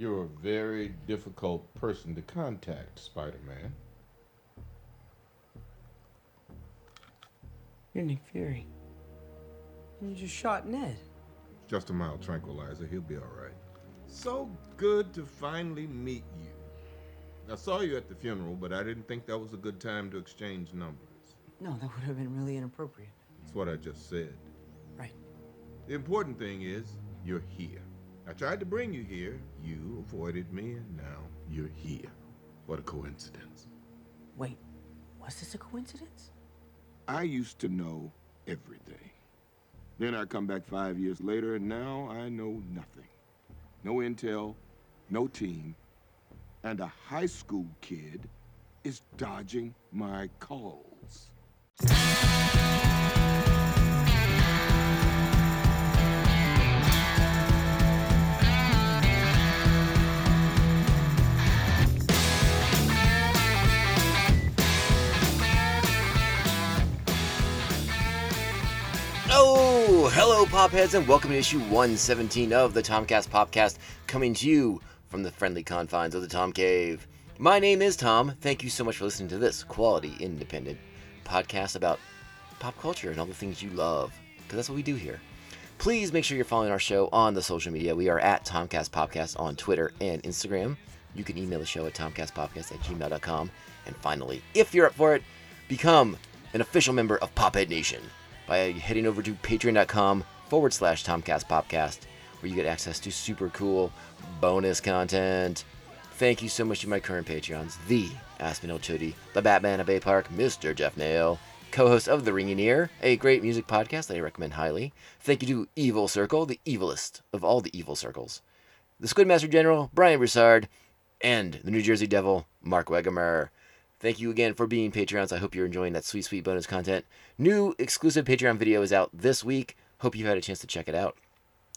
You're a very difficult person to contact, Spider Man. You're Nick Fury. You just shot Ned. Just a mild tranquilizer. He'll be all right. So good to finally meet you. I saw you at the funeral, but I didn't think that was a good time to exchange numbers. No, that would have been really inappropriate. That's what I just said. Right. The important thing is, you're here. I tried to bring you here. You avoided me, and now you're here. What a coincidence. Wait, was this a coincidence? I used to know everything. Then I come back five years later, and now I know nothing. No intel, no team, and a high school kid is dodging my calls. Hello, Popheads, and welcome to issue 117 of the Tomcast Popcast, coming to you from the friendly confines of the Tom Cave. My name is Tom. Thank you so much for listening to this quality, independent podcast about pop culture and all the things you love, because that's what we do here. Please make sure you're following our show on the social media. We are at Tomcast Popcast on Twitter and Instagram. You can email the show at tomcastpopcast at gmail.com. And finally, if you're up for it, become an official member of Pophead Nation by heading over to patreon.com forward slash Tomcast where you get access to super cool bonus content. Thank you so much to my current Patreons, the Aspinall Tootie, the Batman of Bay Park, Mr. Jeff Nail, co-host of The Ringing Ear, a great music podcast that I recommend highly. Thank you to Evil Circle, the evilest of all the evil circles, the Squidmaster General, Brian Broussard, and the New Jersey Devil, Mark Wegemer. Thank you again for being Patreons. I hope you're enjoying that sweet, sweet bonus content. New exclusive Patreon video is out this week. Hope you've had a chance to check it out.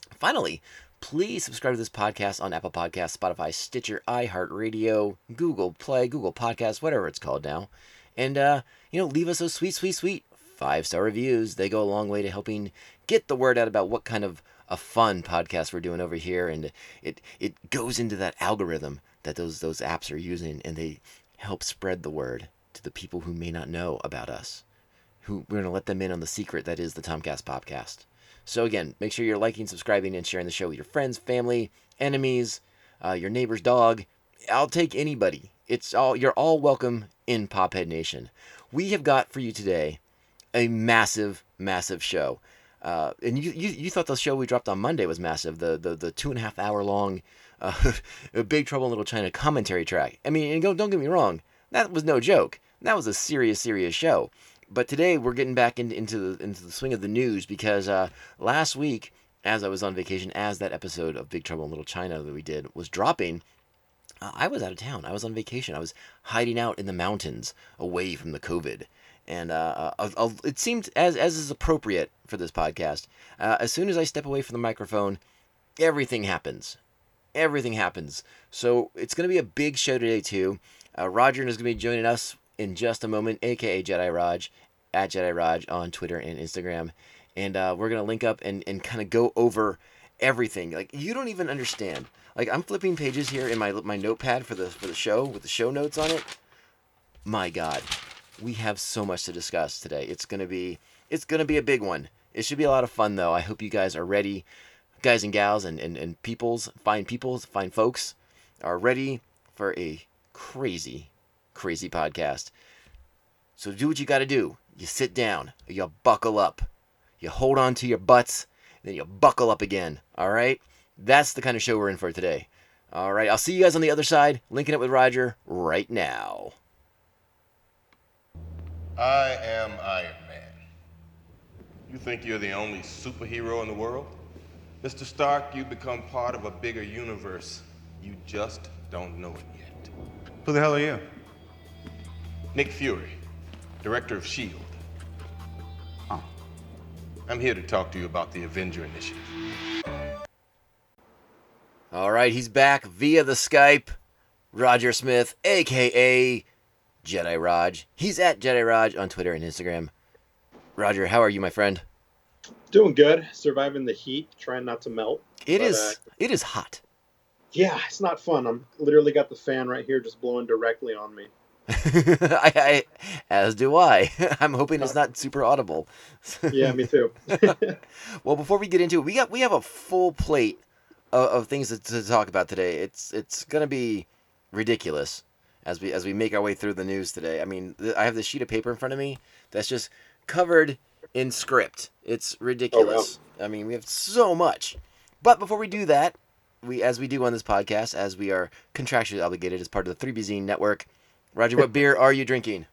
Finally, please subscribe to this podcast on Apple Podcasts, Spotify, Stitcher, iHeartRadio, Google Play, Google Podcasts, whatever it's called now. And, uh, you know, leave us those sweet, sweet, sweet five star reviews. They go a long way to helping get the word out about what kind of a fun podcast we're doing over here. And it, it goes into that algorithm that those, those apps are using and they help spread the word to the people who may not know about us. Who we're going to let them in on the secret that is the Tomcast Popcast. So again, make sure you're liking, subscribing, and sharing the show with your friends, family, enemies, uh, your neighbor's dog. I'll take anybody. It's all you're all welcome in Pophead Nation. We have got for you today a massive, massive show. Uh, and you, you you thought the show we dropped on Monday was massive. The the, the two and a half hour long uh, Big Trouble in Little China commentary track. I mean, don't, don't get me wrong, that was no joke. That was a serious, serious show. But today we're getting back in, into the into the swing of the news because uh, last week, as I was on vacation, as that episode of Big Trouble in Little China that we did was dropping, uh, I was out of town. I was on vacation. I was hiding out in the mountains away from the COVID. And uh, uh, it seemed as as is appropriate for this podcast. Uh, as soon as I step away from the microphone, everything happens everything happens. So it's going to be a big show today, too. Uh, Roger is going to be joining us in just a moment, aka Jedi Raj, at Jedi Raj on Twitter and Instagram. And uh, we're going to link up and, and kind of go over everything. Like, you don't even understand. Like, I'm flipping pages here in my, my notepad for the, for the show with the show notes on it. My God, we have so much to discuss today. It's going to be, it's going to be a big one. It should be a lot of fun, though. I hope you guys are ready guys and gals and, and, and peoples, fine peoples, fine folks are ready for a crazy, crazy podcast. So do what you got to do. You sit down, you buckle up, you hold on to your butts, then you buckle up again. All right? That's the kind of show we're in for today. All right, I'll see you guys on the other side, linking it with Roger right now. I am Iron Man. You think you're the only superhero in the world? Mr. Stark, you become part of a bigger universe. You just don't know it yet. Who the hell are you? Nick Fury, director of S.H.I.E.L.D. Oh. I'm here to talk to you about the Avenger Initiative. All right, he's back via the Skype. Roger Smith, aka Jedi Raj. He's at Jedi Raj on Twitter and Instagram. Roger, how are you, my friend? Doing good. Surviving the heat, trying not to melt. It but, is. Uh, it is hot. Yeah, it's not fun. I'm literally got the fan right here just blowing directly on me. I, I, as do I. I'm hoping it's not super audible. Yeah, me too. well, before we get into it, we got we have a full plate of, of things to, to talk about today. It's it's gonna be ridiculous as we as we make our way through the news today. I mean, th- I have this sheet of paper in front of me that's just covered in script. It's ridiculous. I mean, we have so much. But before we do that, we as we do on this podcast, as we are contractually obligated as part of the 3BZ network, Roger, what beer are you drinking?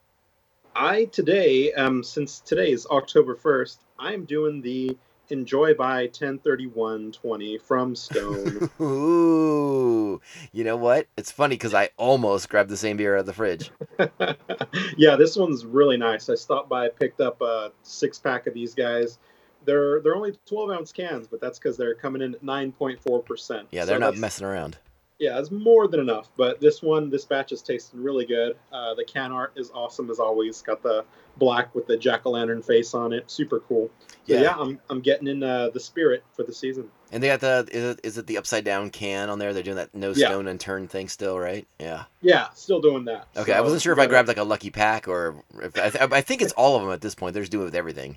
I today, um, since today is October first, I'm doing the Enjoy by 103120 from Stone. Ooh, you know what? It's funny because I almost grabbed the same beer out of the fridge. yeah, this one's really nice. I stopped by, picked up a six pack of these guys. They're they're only 12 ounce cans, but that's because they're coming in at 9.4 percent. Yeah, they're not messing around. Yeah, it's more than enough. But this one, this batch is tasting really good. Uh, the can art is awesome as always. Got the black with the jack o' lantern face on it. Super cool. So Yeah. yeah, I'm I'm getting in uh, the spirit for the season. And they got the is it, is it the upside down can on there? They're doing that no Yeah. stone unturned thing still, right? Yeah. Yeah, still doing that. Okay, I wasn't sure if I grabbed like a lucky pack or if I, th- I think it's all of them at this point. They're just doing it with everything.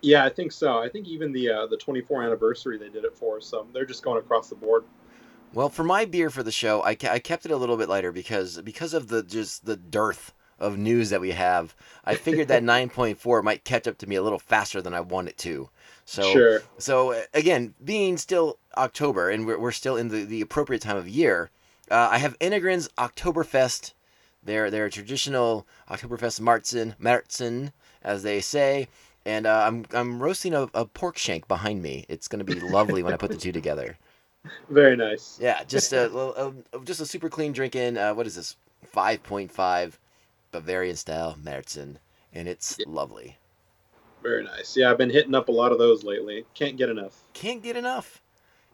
Yeah, I think so. I think even the uh, the 24 anniversary they did it for. So they're just going across the board. Well, for my beer for the show, I, I kept it a little bit lighter because because of the just the dearth of news that we have. I figured that 9.4 might catch up to me a little faster than I want it to. So sure. So uh, again, being still October and we're, we're still in the, the appropriate time of year, uh, I have Integrin's Oktoberfest. Their their traditional Oktoberfest Marzen, Marzen, as they say, and uh, I'm I'm roasting a, a pork shank behind me. It's going to be lovely when I put the two together. Very nice. Yeah, just a, a, a- just a super clean drinking. Uh, what is this? Five point five, Bavarian style Marzen, and it's lovely. Very nice. Yeah, I've been hitting up a lot of those lately. Can't get enough. Can't get enough.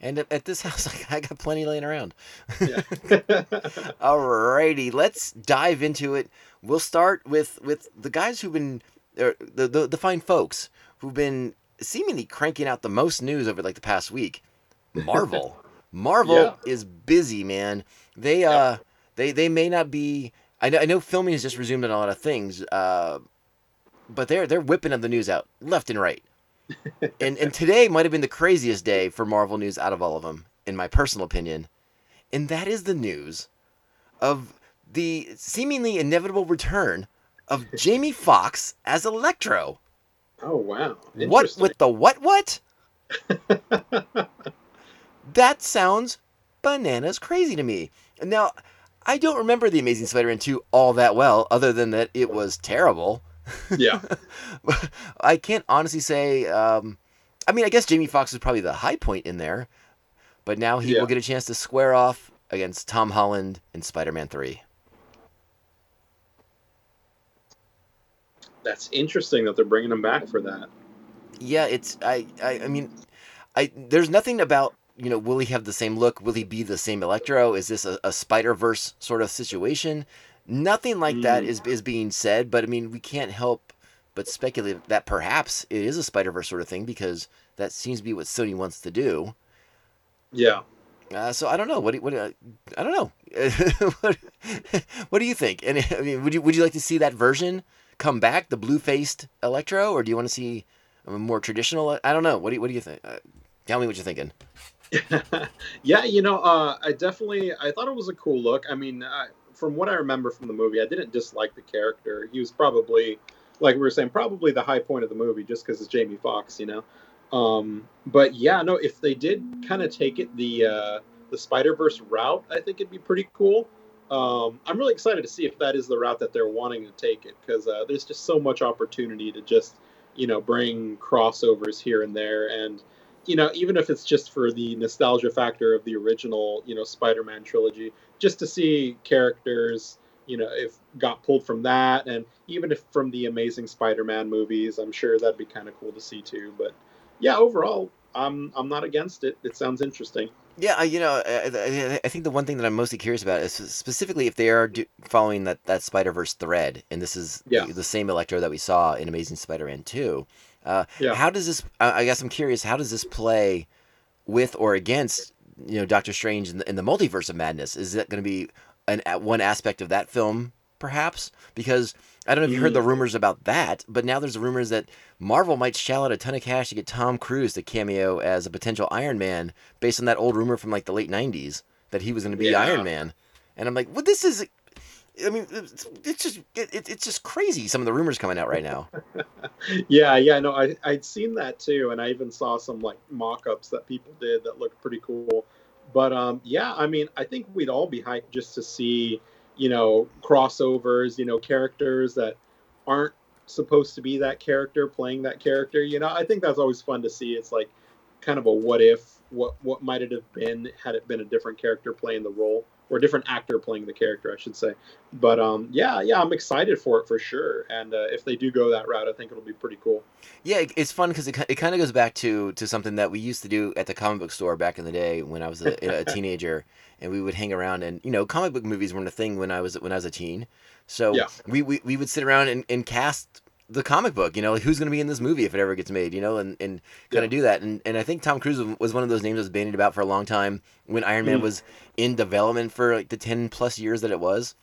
And at, at this house, I got plenty laying around. Yeah. Alrighty, let's dive into it. We'll start with with the guys who've been, er, the, the the fine folks who've been seemingly cranking out the most news over like the past week. Marvel, Marvel Yeah. is busy, man. They uh, they they may not be. I know, I know filming has just resumed on a lot of things, uh, but they're they're whipping up the news out left and right. and and today might have been the craziest day for Marvel news out of all of them, in my personal opinion, and that is the news of the seemingly inevitable return of Jamie Foxx as Electro. oh wow. What with the what what? that sounds bananas crazy to me. Now, I don't remember the Amazing Spider-Man 2 all that well, other than that it was terrible. yeah. I can't honestly say. Um, I mean, I guess Jamie Foxx was probably the high point in there, but now he Yeah. will get a chance to square off against Tom Holland in Spider-Man 3. That's interesting that they're bringing him back for that. Yeah, it's I, I I mean, I there's nothing about you know will he have the same look? Will he be the same Electro? Is this a, a Spider Verse sort of situation? Nothing like that Mm. is is being said, but I mean we can't help but speculate that perhaps it is a Spider Verse sort of thing because that seems to be what Sony wants to do. Yeah. Uh, so I don't know. What do, what uh, I don't know. what, what do you think? And I mean, would you would you like to see that version come back, the blue faced Electro, or do you want to see a more traditional? I don't know. What do you, what do you think? Uh, tell me what you're thinking. yeah, you know, uh, I definitely I thought it was a cool look. I mean, uh, from what I remember from the movie, I didn't dislike the character. He was probably, like we were saying, probably the high point of the movie just because it's Jamie Foxx, you know. Um, but yeah, no, if they did kind of take it the uh, the Spider Verse route, I think it'd be pretty cool. Um, I'm really excited to see if that is the route that they're wanting to take it because uh, there's just so much opportunity to just you know bring crossovers here and there and you know, even if it's just for the nostalgia factor of the original, you know, Spider-Man trilogy, just to see characters, you know, if got pulled from that, and even if from the Amazing Spider-Man movies, I'm sure that'd be kind of cool to see too. But yeah, overall, I'm I'm not against it. It sounds interesting. Yeah, you know, I, think the one thing that I'm mostly curious about is specifically if they are do, following that, that Spider Verse thread, and this is Yeah. the, the same Electro that we saw in Amazing Spider-Man 2. Uh, Yeah. How does this? I I guess I'm curious. How does this play with or against you know Doctor Strange in the, in the multiverse of madness. Is that going to be an at one aspect of that film, perhaps? Because I don't know if you heard the rumors about that, but now there's rumors that Marvel might shell out a ton of cash to get Tom Cruise to cameo as a potential Iron Man, based on that old rumor from like the late '90s that he was going to be Yeah. Iron Man. And I'm like, well, this is. I mean, it's, it's just it, it- it's just crazy. Some of the rumors coming out right now. Yeah, yeah, no, I I'd seen that too, and I even saw some like mock-ups that people did that looked pretty cool. But um, yeah, I mean, I think we'd all be hyped just to see, you know, crossovers, you know, characters that aren't supposed to be that character playing that character. You know, I think that's always fun to see. It's like kind of a what if, what what might it have been had it been a different character playing the role or a different actor playing the character, I should say. But um, yeah, yeah, I'm excited for it for sure. And uh, if they do go that route, I think it'll be pretty cool. Yeah, it- it's fun because it, it kind of goes back to to something that we used to do at the comic book store back in the day when I was a, a teenager, and we would hang around and you know comic book movies weren't a thing when I was when I was a teen, so Yeah. we, we we would sit around and, and cast the comic book, you know, like who's going to be in this movie if it ever gets made, you know, and, and kind Yeah. of do that. And and I think Tom Cruise was one of those names that was bandied about for a long time when Iron Man Mm. was in development for like the ten plus years that it was.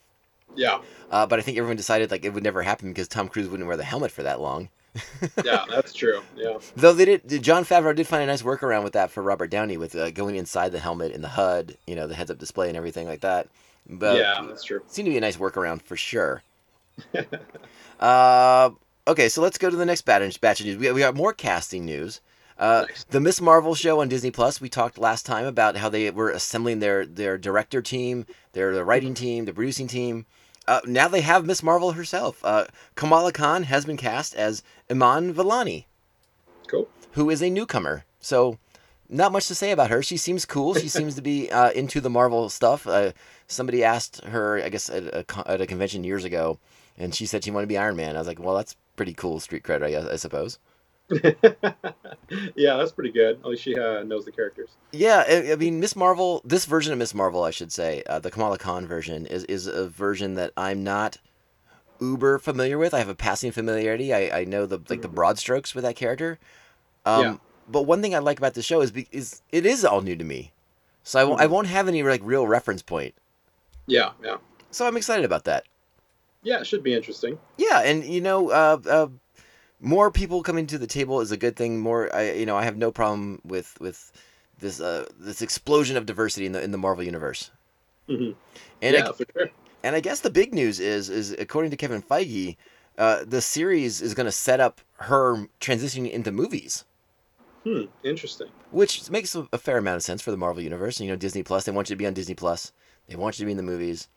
Yeah, Uh, but I think everyone decided like it would never happen because Tom Cruise wouldn't wear the helmet for that long. yeah, that's true. Yeah. Though they did, Jon Favreau did find a nice workaround with that for Robert Downey, with uh, going inside the helmet in the HUD, you know, the heads-up display and everything like that. But yeah, that's true. seemed to be a nice workaround for sure. uh, okay, so let's go to the next batch, batch of news. We got, we got more casting news. Uh, Nice. The Miss Marvel show on Disney Plus. We talked last time about how they were assembling their their director team, their, their writing team, the producing team. Uh, now they have Miss Marvel herself. Uh, Kamala Khan has been cast as Iman Vellani Cool. who is a newcomer. So, not much to say about her. She seems cool. She seems to be uh, into the Marvel stuff. Uh, somebody asked her, I guess, at a, at a convention years ago, and she said she wanted to be Iron Man. I was like, well, that's pretty cool street cred, I, guess, I suppose. yeah, that's pretty good. At least she uh, knows the characters. Yeah, I, I mean, Miss Marvel. This version of Miss Marvel, I should say, uh, the Kamala Khan version, is is a version that I'm not uber familiar with. I have a passing familiarity. I, I know the like the broad strokes with that character. Um, Yeah. But one thing I like about the show is be, is it is all new to me, so I won't I won't have any like real reference point. Yeah, yeah, So I'm excited about that. Yeah. It should be interesting. Yeah, and you know, uh, uh, more people coming to the table is a good thing. More, I you know, I have no problem with with this uh, this explosion of diversity in the in the Marvel universe. Mhm. And yeah, I, for sure. and I guess the big news is is according to Kevin Feige, uh, the series is going to set up her transitioning into movies. Hmm. Interesting. which makes a, a fair amount of sense for the Marvel universe. You know, Disney Plus. They want you to be on Disney Plus. They want you to be in the movies.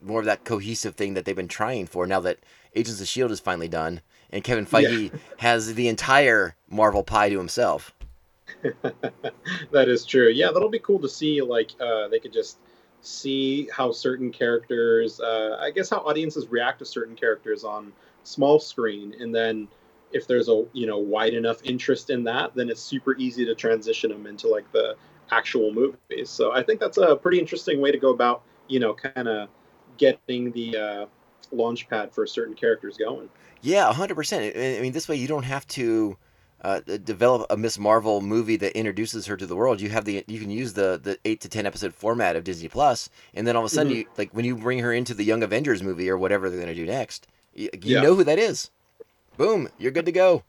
More of that cohesive thing that they've been trying for. Now that Agents of Shield is finally done, and Kevin Feige has the entire Marvel pie to himself. that is true. Yeah, that'll be cool to see. Like, uh, they could just see how certain characters, uh, I guess, how audiences react to certain characters on small screen, and then if there's a you know wide enough interest in that, then it's super easy to transition them into like the actual movies. So I think that's a pretty interesting way to go about you know kind of getting the uh, launch pad for certain characters going. Yeah, hundred percent. I mean, this way you don't have to uh, develop a Miss Marvel movie that introduces her to the world. You have the you can use the the eight to ten episode format of Disney Plus, and then all of a sudden, Mhm. you like when you bring her into the Young Avengers movie or whatever they're gonna do next, you, you Yeah. know who that is. Boom, you're good to go.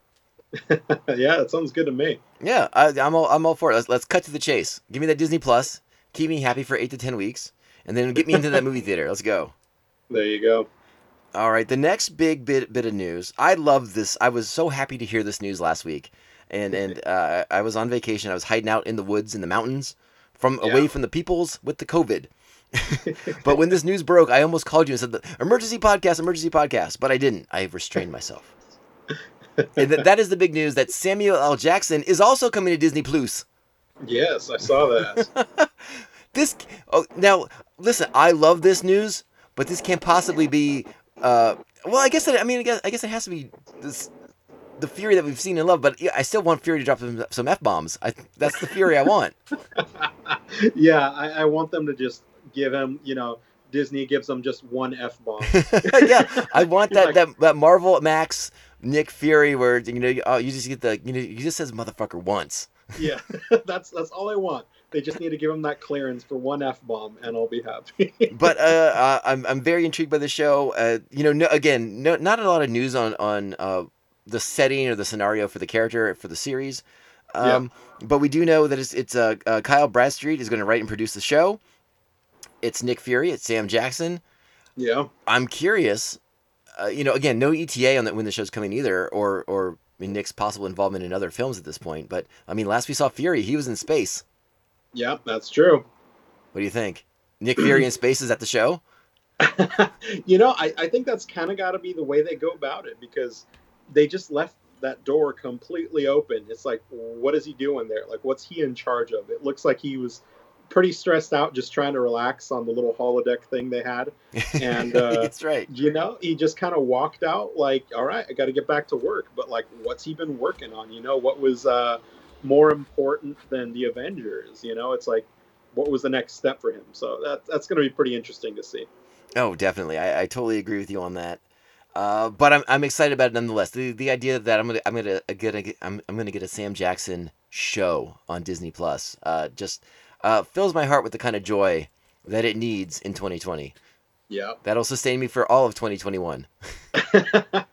yeah, that sounds good to me. Yeah, I, I'm all I'm all for it. Let's let's cut to the chase. Give me that Disney Plus. Keep me happy for eight to ten weeks, and then get me into that movie theater. Let's go. There you go. All right, the next big bit bit of news. I love this. I was so happy to hear this news last week, and and uh, I was on vacation. I was hiding out in the woods in the mountains, from away from the peoples with the COVID. but when this news broke, I almost called you and said, "Emergency podcast, emergency podcast," but I didn't. I restrained myself. and th- that is the big news that Samuel L. Jackson is also coming to Disney Plus. Yes, I saw that. This oh now listen, I love this news, but this can't possibly be. Uh, well, I guess it, I mean I guess I guess it has to be this the Fury that we've seen and love. But yeah, I still want Fury to drop some, some f bombs. I that's the Fury I want. yeah, I, I want them to just give him, you know, Disney gives them just one f bomb. yeah, I want that, Like- that that Marvel Max Nick Fury where you know you, oh, you just get the you know you just says motherfucker once. yeah, that's that's all I want. They just need to give him that clearance for one f bomb, and I'll be happy. but uh, uh, I'm I'm very intrigued by the show. Uh, you know, no, again, no, not a lot of news on on uh, the setting or the scenario for the character for the series. Um, But we do know that it's it's uh, uh, Kyle Bradstreet is going to write and produce the show. It's Nick Fury. It's Sam Jackson. yeah, I'm curious. Uh, you know, again, no ETA on that when the show's coming either, or or I mean, Nick's possible involvement in other films at this point. But I mean, last we saw Fury, he was in space. Yeah, that's true. What do you think? Nick Fury in space is at the show? you know, I, I think that's kind of got to be the way they go about it because they just left that door completely open. It's like, what is he doing there? Like, what's he in charge of? It looks like he was pretty stressed out just trying to relax on the little holodeck thing they had. And, uh, that's right. You know, he just kind of walked out like, all right, I got to get back to work. But, like, what's he been working on? You know, what was uh, more important than the Avengers? You know, it's like, what was the next step for him? So that, that's going to be pretty interesting to see. Oh, definitely. I, I totally agree with you on that. Uh, but I'm, I'm excited about it nonetheless. The the idea that I'm gonna I'm gonna get a, I'm, I'm gonna get a Sam Jackson show on Disney Plus uh, just uh, fills my heart with the kind of joy that it needs in 2020. Yeah. That'll sustain me for all of 2021.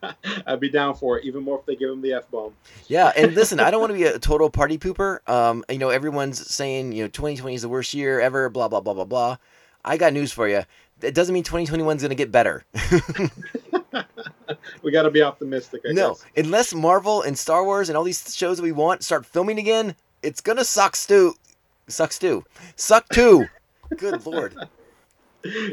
I'd be down for it, even more if they give him the f bomb. Yeah, and listen, I don't want to be a total party pooper. Um, you know, everyone's saying you know 2020 is the worst year ever. Blah blah blah blah blah. I got news for you. It doesn't mean 2021 is going to get better. we got to be optimistic. I no, guess. unless Marvel and Star Wars and all these shows that we want start filming again, it's gonna suck stew. Suck stew. Suck too. Good lord.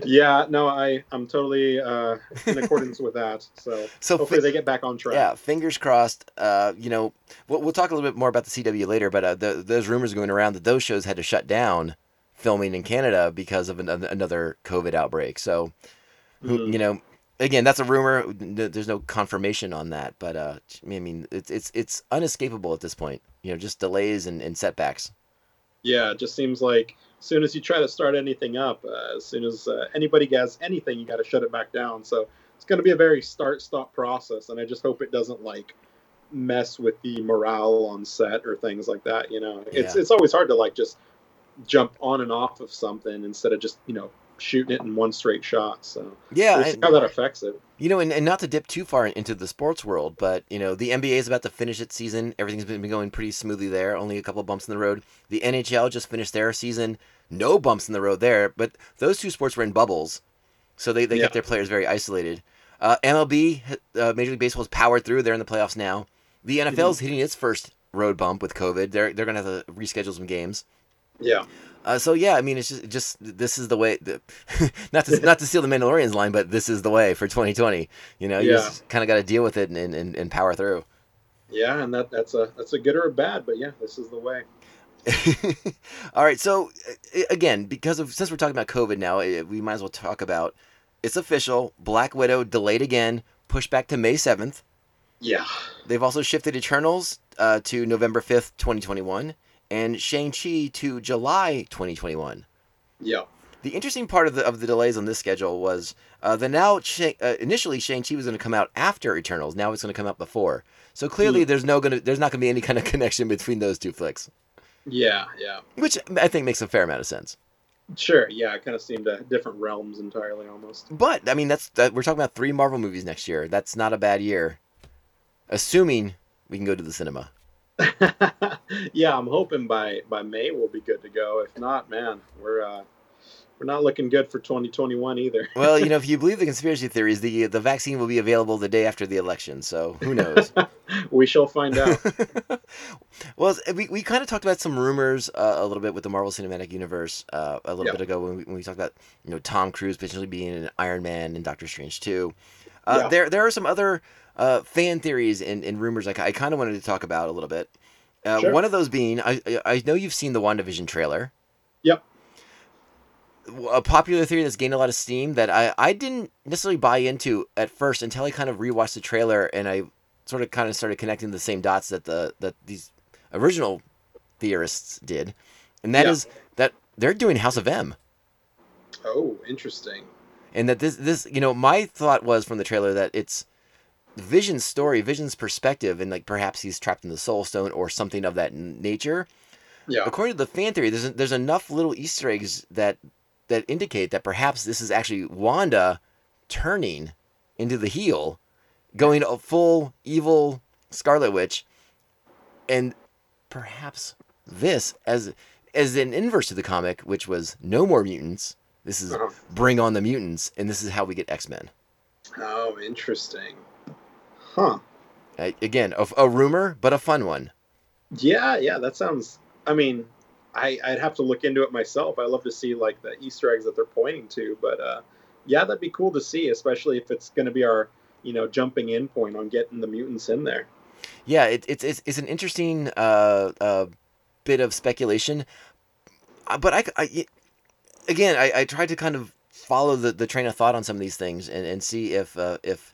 Yeah, no, I I'm totally uh, in accordance with that. So, So hopefully fi- they get back on track. Yeah, fingers crossed. Uh, you know, we'll, we'll talk a little bit more about the CW later, but uh, the, those rumors going around that those shows had to shut down filming in Canada because of an, another COVID outbreak. So, who, Mhm. you know, again, that's a rumor. There's no confirmation on that, but uh, I mean, it's it's it's unescapable at this point. You know, just delays and, and setbacks. Yeah, it just seems like soon as you try to start anything up, uh, as soon as uh, anybody has anything, you got to shut it back down. So it's going to be a very start-stop process, and I just hope it doesn't like mess with the morale on set or things like that. You know, it's Yeah. it's always hard to like just jump on and off of something instead of just you know shooting it in one straight shot. So Yeah, we'll and- how that affects it. You know, and, and not to dip too far into the sports world, but you know, the NBA is about to finish its season. Everything's been going pretty smoothly there. Only a couple of bumps in the road. The NHL just finished their season. No bumps in the road there. But those two sports were in bubbles, so they, they Yeah. kept their players very isolated. Uh, MLB, uh, Major League Baseball, has powered through. They're in the playoffs now. The NFL is hitting its first road bump with COVID. They're they're gonna have to reschedule some games. Yeah. Uh, so yeah, I mean, it's just just this is the way. The, not to not to steal the Mandalorian's line, but this is the way for 2020. You know, you Yeah. just kind of got to deal with it and, and, and power through. Yeah, and that that's a that's a good or a bad, but yeah, this is the way. All right, so again, because of since we're talking about COVID now, uh, we might as well talk about it's official. Black Widow delayed again, pushed back to May 7th. Yeah. They've also shifted Eternals uh, to November 5th, 2021, and Shang Chi to July 2021. Yeah. The interesting part of the of the delays on this schedule was uh, the now Shang, uh, initially Shang Chi was going to come out after Eternals. Now it's going to come out before. So clearly, there's no gonna there's not going to be any kind of connection between those two flicks, Yeah, yeah. which I think makes a fair amount of sense. Sure, yeah, it kind of seemed uh, different realms entirely almost. But I mean, that's that, we're talking about three Marvel movies next year. That's not a bad year, assuming we can go to the cinema. yeah, I'm hoping by by May we'll be good to go. If not, man, we're uh we're not looking good for 2021 either. Well, you know, if you believe the conspiracy theories, the the vaccine will be available the day after the election. So who knows? we shall find out. well, we, we kind of talked about some rumors uh, a little bit with the Marvel Cinematic Universe uh, a little Yeah. bit ago when we, when we talked about you know Tom Cruise potentially being an Iron Man and Doctor Strange too. Uh, Yeah. There there are some other uh, fan theories and, and rumors I, I kind of wanted to talk about a little bit. Uh, Sure. One of those being I I- know you've seen the WandaVision trailer. Yep. A popular theory that's gained a lot of steam that I, I didn't necessarily buy into at first until I kind of rewatched the trailer and I sort of kind of started connecting the same dots that the that these original theorists did, and that is Yeah. that they're doing House of M, oh, interesting. and that this this you know my thought was from the trailer that it's Vision's story, Vision's perspective, and like perhaps he's trapped in the Soul Stone or something of that n- nature. Yeah. according to the fan theory, there's there's enough little Easter eggs that that indicate that perhaps this is actually Wanda turning into the heel, going a full evil Scarlet Witch, and perhaps this as as an inverse to the comic, which was no more mutants. This is Uh-huh. bring on the mutants, and this is how we get X Men. Oh, interesting. Huh. Uh, again, a, a rumor, but a fun one. Yeah, yeah, that sounds. I mean, I, I'd have to look into it myself. I love to see like the Easter eggs that they're pointing to, but uh, yeah, that'd be cool to see, especially if it's going to be our, you know, jumping in point on getting the mutants in there. Yeah, it, it's it's it's an interesting uh, uh, bit of speculation, Uh, but I, I- again I, I tried to kind of follow the, the train of thought on some of these things and, and see if uh, if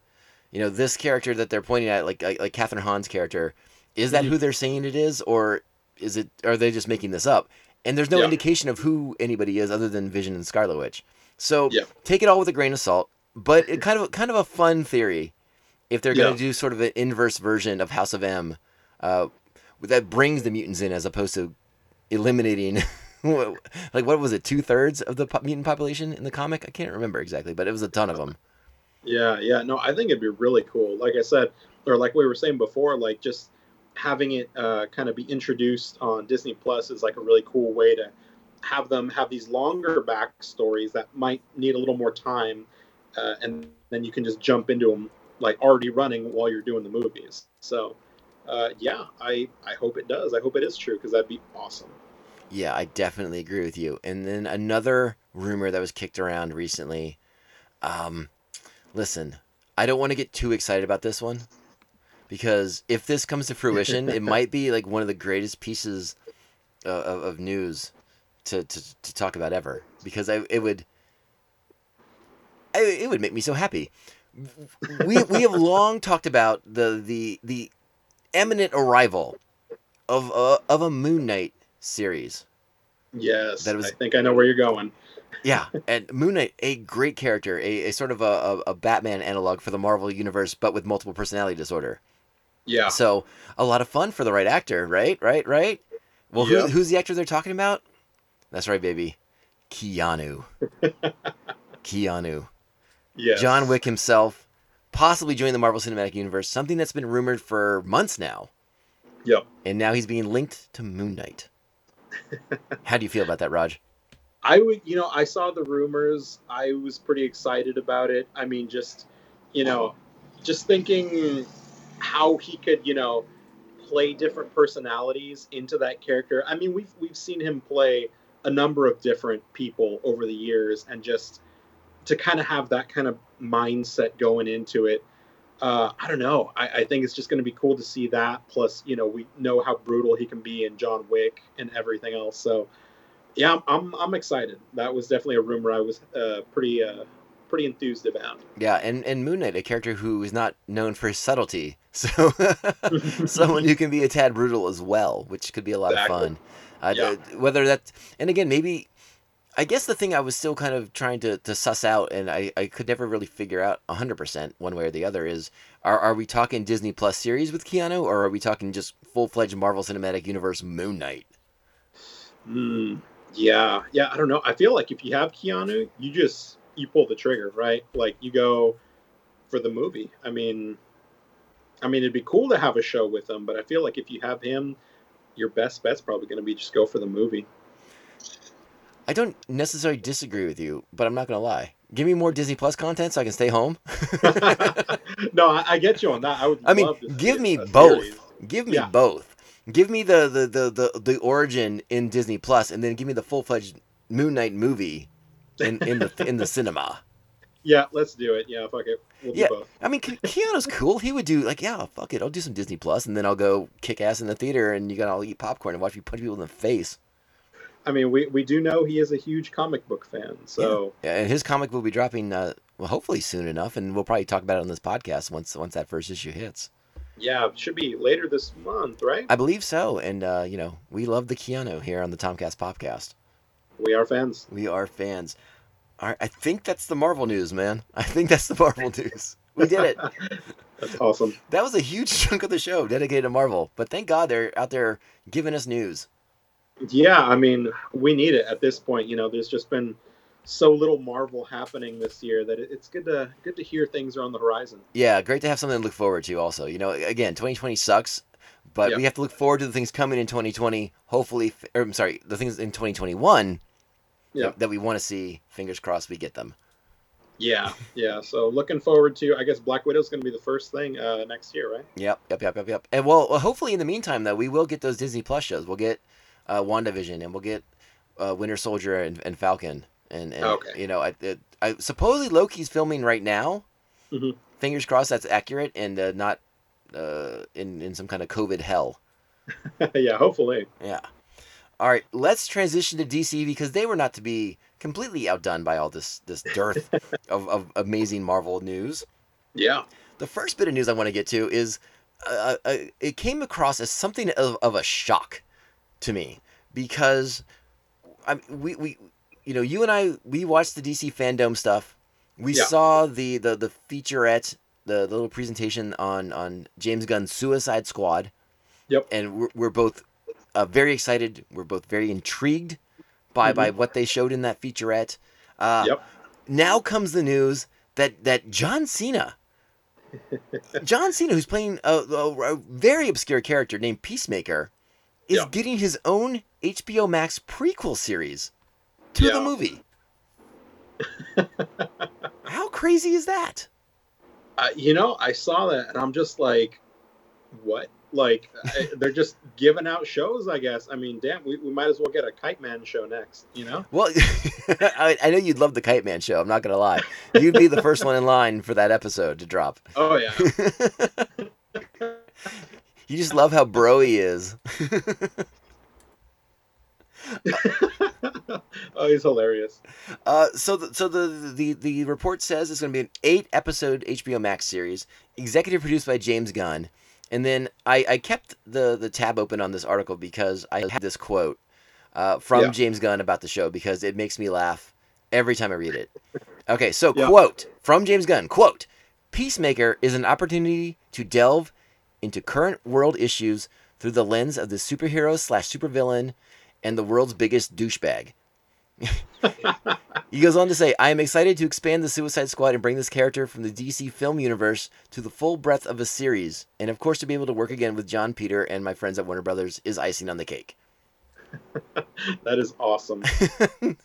you know this character that they're pointing at like like, like Kathryn Hahn's character is that Mhm. who they're saying it is or is it are they just making this up? And there's no Yeah. indication of who anybody is other than Vision and Scarlet Witch. So Yeah. take it all with a grain of salt, but it kind of kind of a fun theory if they're going to do sort of an inverse version of House of M, uh, that brings the mutants in as opposed to eliminating, like what was it, two thirds of the mutant population in the comic? I can't remember exactly, but it was a ton of them. Yeah, yeah. No, I think it'd be really cool. Like I said, or like we were saying before, like just having it uh, kind of be introduced on Disney Plus is like a really cool way to have them have these longer backstories that might need a little more time, uh, and then you can just jump into them like already running while you're doing the movies. So, uh, yeah, I I hope it does. I hope it is true because that'd be awesome. Yeah, I definitely agree with you. And then another rumor that was kicked around recently. Um, listen, I don't want to get too excited about this one because if this comes to fruition, it might be like one of the greatest pieces uh, of, of news to, to, to talk about ever because I it would I, it would make me so happy. We we have long talked about the the the imminent arrival of a, of a Moon Knight series. Yes, That was- I think I know where you're going. Yeah, and Moon Knight, a great character, a, a sort of a, a, a Batman analog for the Marvel universe, but with multiple personality disorder. Yeah, So a lot of fun for the right actor, right? Right? Right? Well, who, who's the actor they're talking about? That's right, baby, Keanu. Keanu, yes. John Wick himself, possibly joining the Marvel Cinematic Universe. Something that's been rumored for months now, Yep. and now he's being linked to Moon Knight. How do you feel about that, Raj? I would, you know, I saw the rumors. I was pretty excited about it. I mean, just, you know, just thinking how he could, you know, play different personalities into that character. I mean, we've we've seen him play a number of different people over the years, and just to kind of have that kind of mindset going into it. Uh, I don't know. I, I think it's just going to be cool to see that. Plus, you know, we know how brutal he can be in John Wick and everything else. So, yeah, I'm, I'm, I'm excited. That was definitely a rumor I was uh, pretty uh, pretty enthused about. Yeah, and, and Moon Knight, a character who is not known for his subtlety. So someone who can be a tad brutal as well, which could be a lot Exactly. of fun. Uh, Yeah. th- Whether that, and again, maybe, I guess the thing I was still kind of trying to, to suss out, and I, I could never really figure out 100% one way or the other, is are, are we talking Disney Plus series with Keanu, or are we talking just full fledged Marvel Cinematic Universe Moon Knight? Mm, yeah, yeah. I don't know. I feel like if you have Keanu, you just you pull the trigger, right? Like you go for the movie. I mean, I mean, it'd be cool to have a show with him, but I feel like if you have him, your best bet's probably going to be just go for the movie. I don't necessarily disagree with you, but I'm not going to lie. Give me more Disney Plus content so I can stay home. no, I, I get you on that. I would. I mean, love to see give me both. series. Give me Yeah. both. Give me the the, the, the the origin in Disney Plus, and then give me the full fledged Moon Knight movie in, in the in the cinema. Yeah, let's do it. Yeah, fuck it. We'll Yeah. do both. I mean, Ke- Keanu's cool. He would do like, yeah, fuck it, I'll do some Disney Plus, and then I'll go kick ass in the theater, and you gotta all eat popcorn and watch me punch people in the face. I mean, we, we do know he is a huge comic book fan, so Yeah, and his comic will be dropping, uh, well, hopefully soon enough, and we'll probably talk about it on this podcast once once that first issue hits. Yeah, should be later this month, right? I believe so, and uh, you know, we love the Keanu here on the Tomcast popcast. We are fans. We are fans. All right, I think that's the Marvel news, man. I think that's the Marvel news. We did it. That's awesome. That was a huge chunk of the show dedicated to Marvel, but thank God they're out there giving us news. Yeah, I mean, we need it at this point. You know, there's just been so little Marvel happening this year that it's good to good to hear things are on the horizon. Yeah, great to have something to look forward to. Also, you know, again, 2020 sucks, but Yeah. we have to look forward to the things coming in 2020. Hopefully, or I'm sorry, the things in 2021 Yeah. that, that we want to see. Fingers crossed, we get them. Yeah, yeah. So looking forward to. I guess Black Widow's going to be the first thing uh, next year, right? Yep, yep, yep, yep, yep. And well, well, hopefully in the meantime, though, we will get those Disney Plus shows. We'll get uh, WandaVision and we'll get uh, Winter Soldier and, and Falcon. And, and Okay. you know, I, I supposedly Loki's filming right now. Mhm. Fingers crossed that's accurate and uh, not uh, in in some kind of COVID hell. yeah, hopefully. Yeah. All right, let's transition to DC because they were not to be completely outdone by all this this dearth of, of amazing Marvel news. Yeah. The first bit of news I want to get to is uh, uh, it came across as something of, of a shock to me because I, we, we, you know, you and I, we watched the DC fandom stuff. We Yeah. saw the, the, the featurette, the, the little presentation on, on James Gunn's Suicide Squad. Yep. And we're, we're both uh, very excited. We're both very intrigued by, by what they showed in that featurette. Uh, Yep. now comes the news that that John Cena, John Cena, who's playing a, a, a very obscure character named Peacemaker, is Yeah. getting his own HBO Max prequel series to the movie. How crazy is that? Uh, you know, I saw that and I'm just like, what? Like, I, they're just giving out shows, I guess. I mean, damn, we, we might as well get a Kite Man show next, you know? Well, I, I know you'd love the Kite Man show. I'm not gonna lie. You'd be the first one in line for that episode to drop. Oh, yeah. You just love how bro he is. oh, he's hilarious. Uh, so the, so the, the the report says it's going to be an eight episode HBO Max series, executive produced by James Gunn, and then I, I kept the the tab open on this article because I had this quote uh, from Yeah. James Gunn about the show because it makes me laugh every time I read it. Okay, so Yeah. quote from James Gunn quote Peacemaker is an opportunity to delve into current world issues through the lens of the superhero slash supervillain and the world's biggest douchebag. He goes on to say, I am excited to expand the Suicide Squad and bring this character from the DC film universe to the full breadth of a series. And of course, to be able to work again with John Peter and my friends at Warner Brothers is icing on the cake. That is awesome.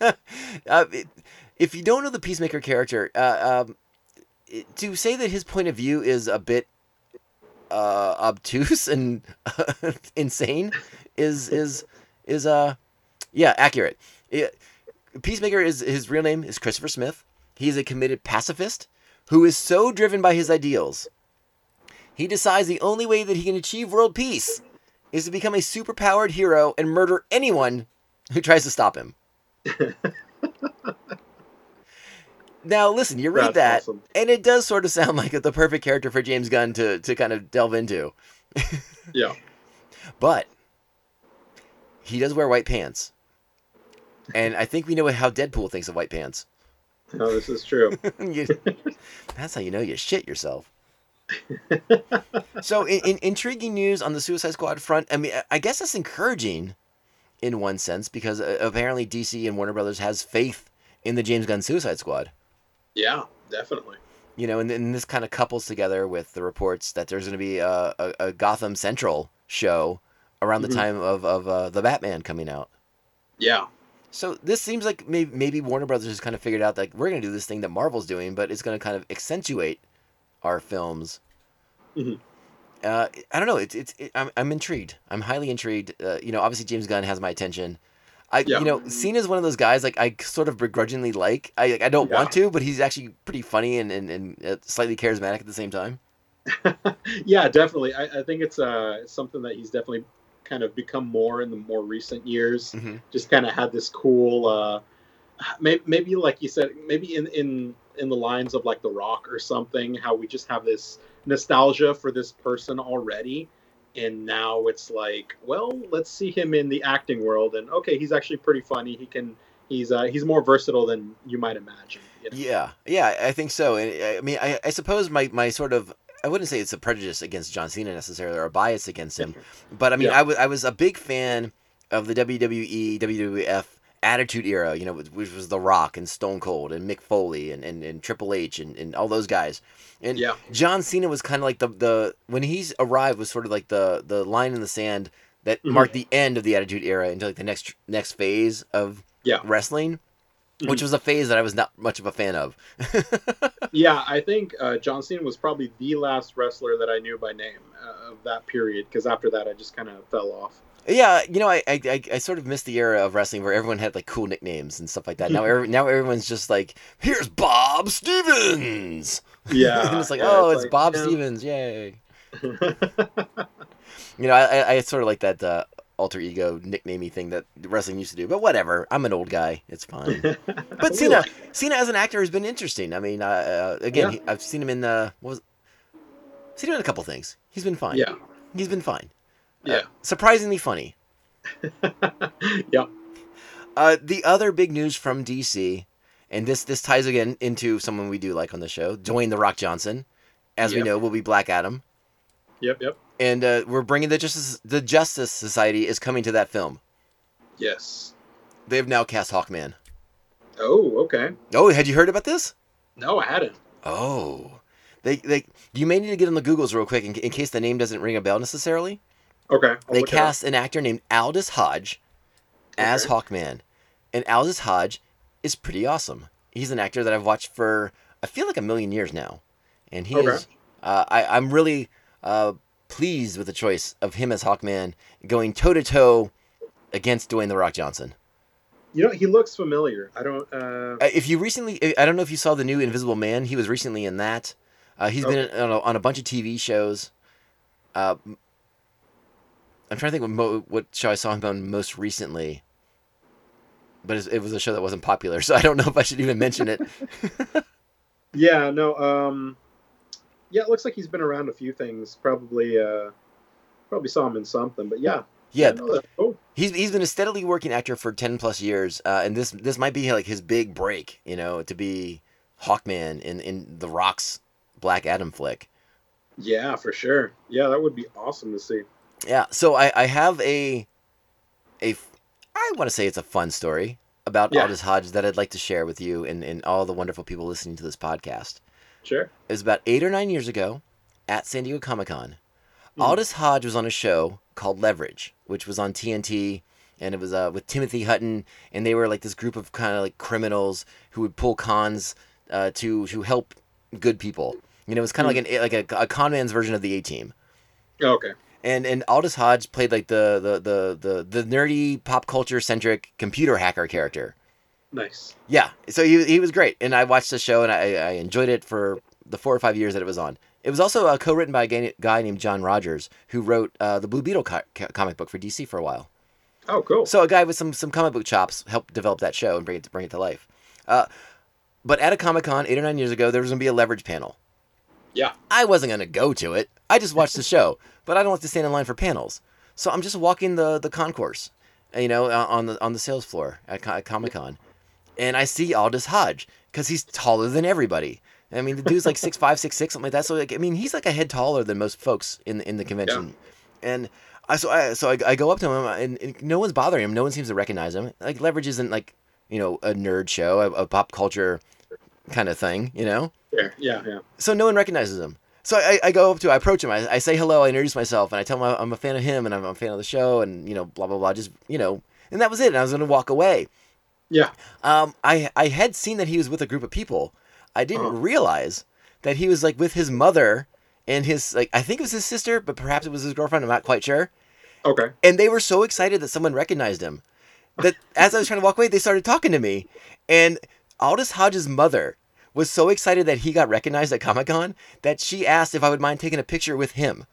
uh, it- if you don't know the Peacemaker character, uh, um, it- to say that his point of view is a bit uh, obtuse and insane is is is uh yeah accurate. It- Peacemaker is his real name is Christopher Smith. He is a committed pacifist who is so driven by his ideals. He decides the only way that he can achieve world peace is to become a superpowered hero and murder anyone who tries to stop him. now, listen, you read that, awesome. and it does sort of sound like the perfect character for James Gunn to, to kind of delve into. Yeah. But he does wear white pants. And I think we know how Deadpool thinks of white pants. No, this is true. You- that's how you know you shit yourself. so, in, in, intriguing news on the Suicide Squad front. I mean, I- guess that's encouraging in one sense because uh, apparently DC and Warner Brothers has faith in the James Gunn Suicide Squad. Yeah, definitely. You know, and, and this kind of couples together with the reports that there's going to be a, a, a Gotham Central show around the Mhm. time of, of uh, the Batman coming out. Yeah. So this seems like maybe, maybe Warner Brothers has kind of figured out like we're going to do this thing that Marvel's doing, but it's going to kind of accentuate our films. Mhm. Uh, I don't know. It's it's it, I'm I'm intrigued. I'm highly intrigued. Uh, you know, obviously James Gunn has my attention. I Yeah. you know, Cena's one of those guys like I sort of begrudgingly like. I I don't want to, but he's actually pretty funny and and, and uh, slightly charismatic at the same time. yeah, definitely. I, I think it's uh it's something that he's definitely kind of become more in the more recent years. Mhm. Just kind of had this cool, uh, maybe, maybe like you said, maybe in in in the lines of like The Rock or something. How we just have this nostalgia for this person already, and now it's like, well, let's see him in the acting world, and okay, he's actually pretty funny. He can. He's uh, he's more versatile than you might imagine. you know? Yeah, yeah, I think so. And I mean, I, I suppose my, my sort of I wouldn't say it's a prejudice against John Cena necessarily or a bias against him, but I mean, Yeah. I was I was a big fan of the WWE, WWF Attitude Era, you know, which was The Rock and Stone Cold and Mick Foley and, and, and Triple H and, and all those guys. And Yeah. John Cena was kind of like the, the when he's arrived was sort of like the the line in the sand that Mhm. marked the end of the Attitude Era into like the next next phase of Yeah. wrestling, which Mhm. was a phase that I was not much of a fan of. Yeah, I think uh, John Cena was probably the last wrestler that I knew by name uh, of that period. Because after that, I just kind of fell off. Yeah, you know, I, I I sort of missed the era of wrestling where everyone had like cool nicknames and stuff like that. Now, every, now everyone's just like, "Here's Bob Stevens." Yeah, it's like, yeah, "Oh, it's, like, Bob yeah. Stevens, yay!" You know, I I, I sort of like that uh, alter ego nicknamey thing that wrestling used to do. But whatever, I'm an old guy. It's fine. But Cena, Cena as an actor has been interesting. I mean, uh, uh, again, Yeah. he, I've seen him in uh, what was seen him in a couple things. He's been fine. Yeah, he's been fine. Uh, yeah, surprisingly funny. yeah. Uh, the other big news from DC, and this this ties again into someone we do like on the show, Dwayne the Rock Johnson, as we know will be Black Adam, Yep, yep. and uh, we're bringing the Justice the Justice Society is coming to that film. Yes. They've now cast Hawkman. Oh, okay. Oh, had you heard about this? No, I hadn't. Oh, they they you may need to get on the Googles real quick in, in case the name doesn't ring a bell necessarily. Okay. I'll they look it up. cast an actor named Aldis Hodge as Okay. Hawkman, and Aldis Hodge is pretty awesome. He's an actor that I've watched for I feel like a million years now, and he Okay. is. Uh, I I'm really uh, pleased with the choice of him as Hawkman, going toe to toe against Dwayne the Rock Johnson. You know, he looks familiar. I don't. Uh, Uh, if you recently, I don't know if you saw the new Invisible Man. He was recently in that. Uh, he's been on a, on a bunch of TV shows. Uh, I'm trying to think what, mo- what show I saw him on most recently. But it was a show that wasn't popular, so I don't know if I should even mention it. yeah. No. Um. Yeah, it looks like he's been around a few things. Probably. Uh. Probably saw him in something, but yeah. Yeah, no, cool. he's he's been a steadily working actor for ten plus years, uh, and this this might be like his big break, you know, to be Hawkman in in the Rock's Black Adam flick. Yeah, for sure. Yeah, that would be awesome to see. Yeah, so I, I have a a I want to say it's a fun story about Yeah. Aldis Hodge that I'd like to share with you and, and all the wonderful people listening to this podcast. Sure. It was about eight or nine years ago at San Diego Comic Con. Mhm. Aldis Hodge was on a show called Leverage, which was on TNT, and it was uh, with Timothy Hutton, and they were like this group of kind of like criminals who would pull cons uh, to to help good people. You know, it was kind of like an like a, a con man's version of the A Team Okay. and and Aldis Hodge played like the the the the, the nerdy pop culture centric computer hacker character. Nice. Yeah, so he he was great, and I watched the show and I, I enjoyed it for the four or five years that it was on. It was also uh, co-written by a guy, named John Rogers, who wrote uh, the Blue Beetle co- co- comic book for DC for a while. Oh, cool. So a guy with some some comic book chops helped develop that show and bring it to bring it to life. Uh, but at a Comic Con eight or nine years ago, there was gonna be a leverage panel. Yeah. I wasn't gonna go to it. I just watched the show, but I don't like to stand in line for panels. So I'm just walking the the concourse, you know, uh, on the on the sales floor at, at Comic Con, and I see Aldis Hodge because he's taller than everybody. I mean, the dude's like six five, six six, something like that. So like, I mean, he's like a head taller than most folks in the, in the convention. And I so I so I, I go up to him and, and no one's bothering him. No one seems to recognize him. Like Leverage isn't like you know a nerd show, a, a pop culture kind of thing, you know. Yeah, yeah, yeah. So no one recognizes him. So I, I go up to, I approach him, I, I say hello, I introduce myself, and I tell him I'm a fan of him and I'm a fan of the show, and you know, blah blah blah. Just you know, and that was it. And I was gonna walk away. Yeah. Um, I I had seen that he was with a group of people. I didn't Uh-huh. realize that he was like with his mother and his like I think it was his sister, but perhaps it was his girlfriend. I'm not quite sure. Okay. And they were so excited that someone recognized him that as I was trying to walk away, they started talking to me. And Aldis Hodge's mother was so excited that he got recognized at Comic Con that she asked if I would mind taking a picture with him.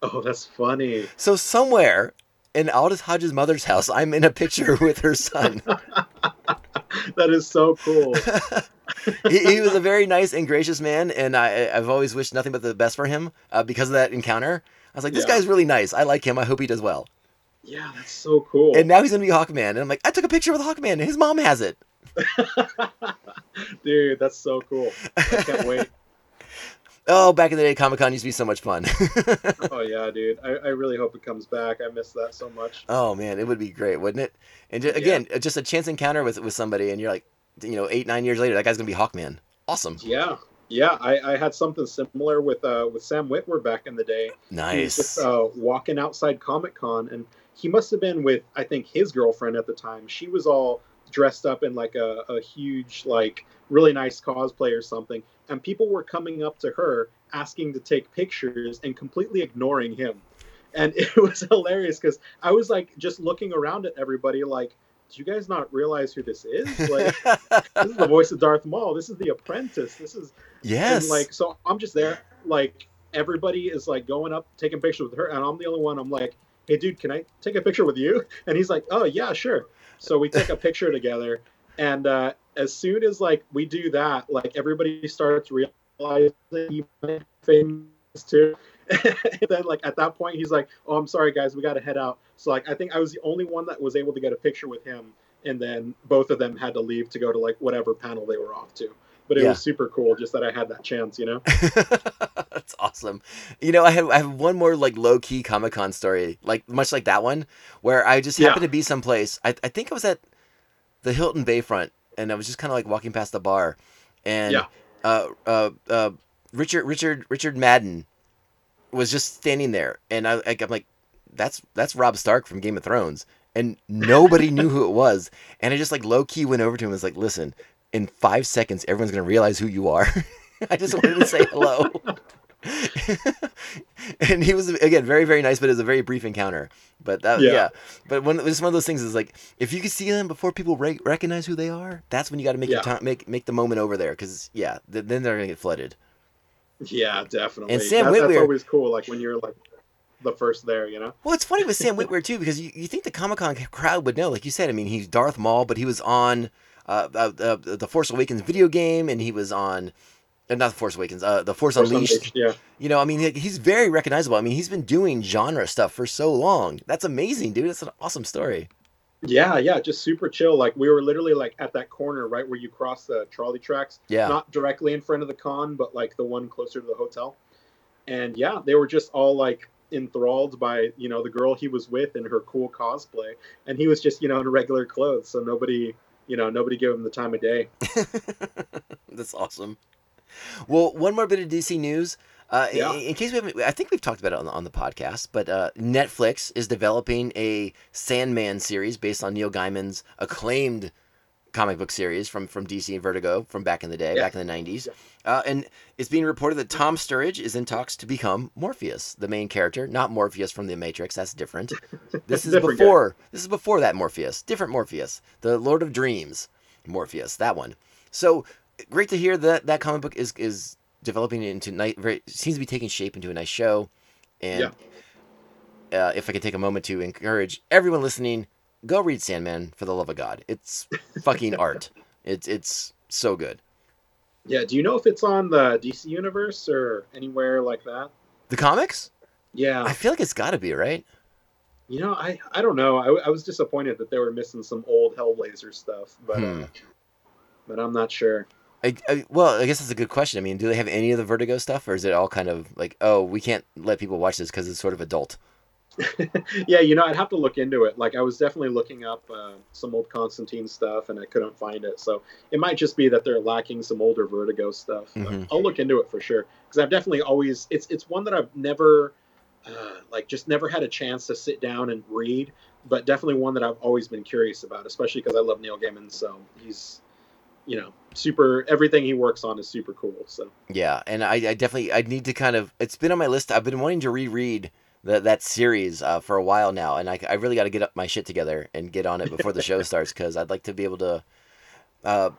Oh, that's funny. So somewhere in Aldis Hodge's mother's house, I'm in a picture with her son. That is so cool. he, he was a very nice and gracious man, and I, I've always wished nothing but the best for him uh, because of that encounter. I was like, this Yeah. guy's really nice. I like him. I hope he does well. yeah, that's so cool. And now he's gonna be Hawkman, and I'm like, I took a picture with Hawkman, and his mom has it. Dude, that's so cool. I can't wait. Oh, back in the day, Comic Con used to be so much fun. oh yeah, dude. I, I really hope it comes back. I miss that so much. oh man, it would be great, wouldn't it? And ju- Yeah. again, uh, just a chance encounter with with somebody, and you're like, you know, eight nine years later, that guy's gonna be Hawkman. Awesome, Yeah, yeah. I, I had something similar with uh with Sam Witwer back in the day. Nice. just uh, walking outside Comic Con, and he must have been with I think his girlfriend at the time. She was all dressed up in like a, a huge like really nice cosplay or something, and people were coming up to her asking to take pictures and completely ignoring him. And it was hilarious because I was like just looking around at everybody like, do you guys not realize who this is? Like, this is the voice of Darth Maul. This is the Apprentice. This is yes. and like so I'm just there, like everybody is like going up, taking pictures with her, and I'm the only one. I'm like, hey dude, can I take a picture with you? And he's like, oh yeah, sure. So we take a picture together, and uh, as soon as like we do that, like everybody starts realizing he might be famous too. and then like at that point he's like, oh I'm sorry guys, we got to head out. So like I think I was the only one that was able to get a picture with him, and then both of them had to leave to go to like whatever panel they were off to but it Yeah. was super cool just that I had that chance, you know. That's awesome. You know, I have I have one more like low key Comic Con story, like much like that one, where I just Yeah. happened to be someplace. I I think I was at the Hilton Bayfront, and I was just kind of like walking past the bar, and Yeah. uh, uh, uh, Richard Richard Richard Madden was just standing there, and I like, I'm like, that's that's Robb Stark from Game of Thrones, and nobody knew who it was, and I just like low key went over to him and was like, listen, in five seconds, everyone's gonna realize who you are. I just wanted to say hello. and he was again very very nice, but it was a very brief encounter. But that, yeah. Yeah. but one it's one of those things is like if you can see them before people re- recognize who they are, that's when you got to make your time make make the moment over there because yeah, th- then they're gonna get flooded. Yeah, definitely. And Sam That- that's always cool. Like when you're like the first there, you know. Well, it's funny with Sam Witwer too because you, you think the Comic Con crowd would know, like you said. I mean, he's Darth Maul, but he was on uh, uh, uh, the Force Awakens video game, and he was on. Uh, not the Force Awakens, uh, the Force First Unleashed. Unleashed, Yeah, You know, I mean, he's very recognizable. I mean, he's been doing genre stuff for so long. That's amazing, dude. That's an awesome story. yeah, yeah. Just super chill. Like we were literally like at that corner right where you cross the trolley tracks. Yeah. Not directly in front of the con, but like the one closer to the hotel. And yeah, they were just all like enthralled by you know the girl he was with and her cool cosplay, and he was just you know in regular clothes, so nobody you know nobody gave him the time of day. That's awesome. Well, one more bit of DC news. Uh, in- Yeah. in, case we haven't, I think we've talked about it on the, on the podcast, but uh, Netflix is developing a Sandman series based on Neil Gaiman's acclaimed comic book series from, from DC and Vertigo from back in the day, Yeah. back in the 90s. Uh, and it's being reported that Tom Sturridge is in talks to become Morpheus, the main character, not Morpheus from the Matrix. That's different. This is Different guy. before. This is before that Morpheus, different Morpheus, the Lord of Dreams Morpheus, that one. So great to hear that that comic book is is developing into night. Very seems to be taking shape into a nice show. And uh, if I could take a moment to encourage everyone listening, go read Sandman for the love of God. It's fucking art. It's it's so good. Yeah. Do you know if it's on the DC universe or anywhere like that? The comics? Yeah. I feel like it's got to be right. You know, I I don't know. I, I was disappointed that they were missing some old Hellblazer stuff, but Hmm. uh, but I'm not sure. I, I, well, I guess that's a good question. I mean, do they have any of the Vertigo stuff, or is it all kind of like, oh, we can't let people watch this because it's sort of adult? yeah, you know, I'd have to look into it. Like I was definitely looking up uh, some old Constantine stuff, and I couldn't find it. So it might just be that they're lacking some older Vertigo stuff. Mhm. I'll look into it for sure because I've definitely always it's it's one that I've never uh, like just never had a chance to sit down and read, but definitely one that I've always been curious about, especially because I love Neil Gaiman. So he's you know super everything he works on is super cool. So Yeah, and I, I definitely I need to kind of. It's been on my list. I've been wanting to reread that that series uh, for a while now, and I, I really got to get up my shit together and get on it before the show starts because I'd like to be able to uh,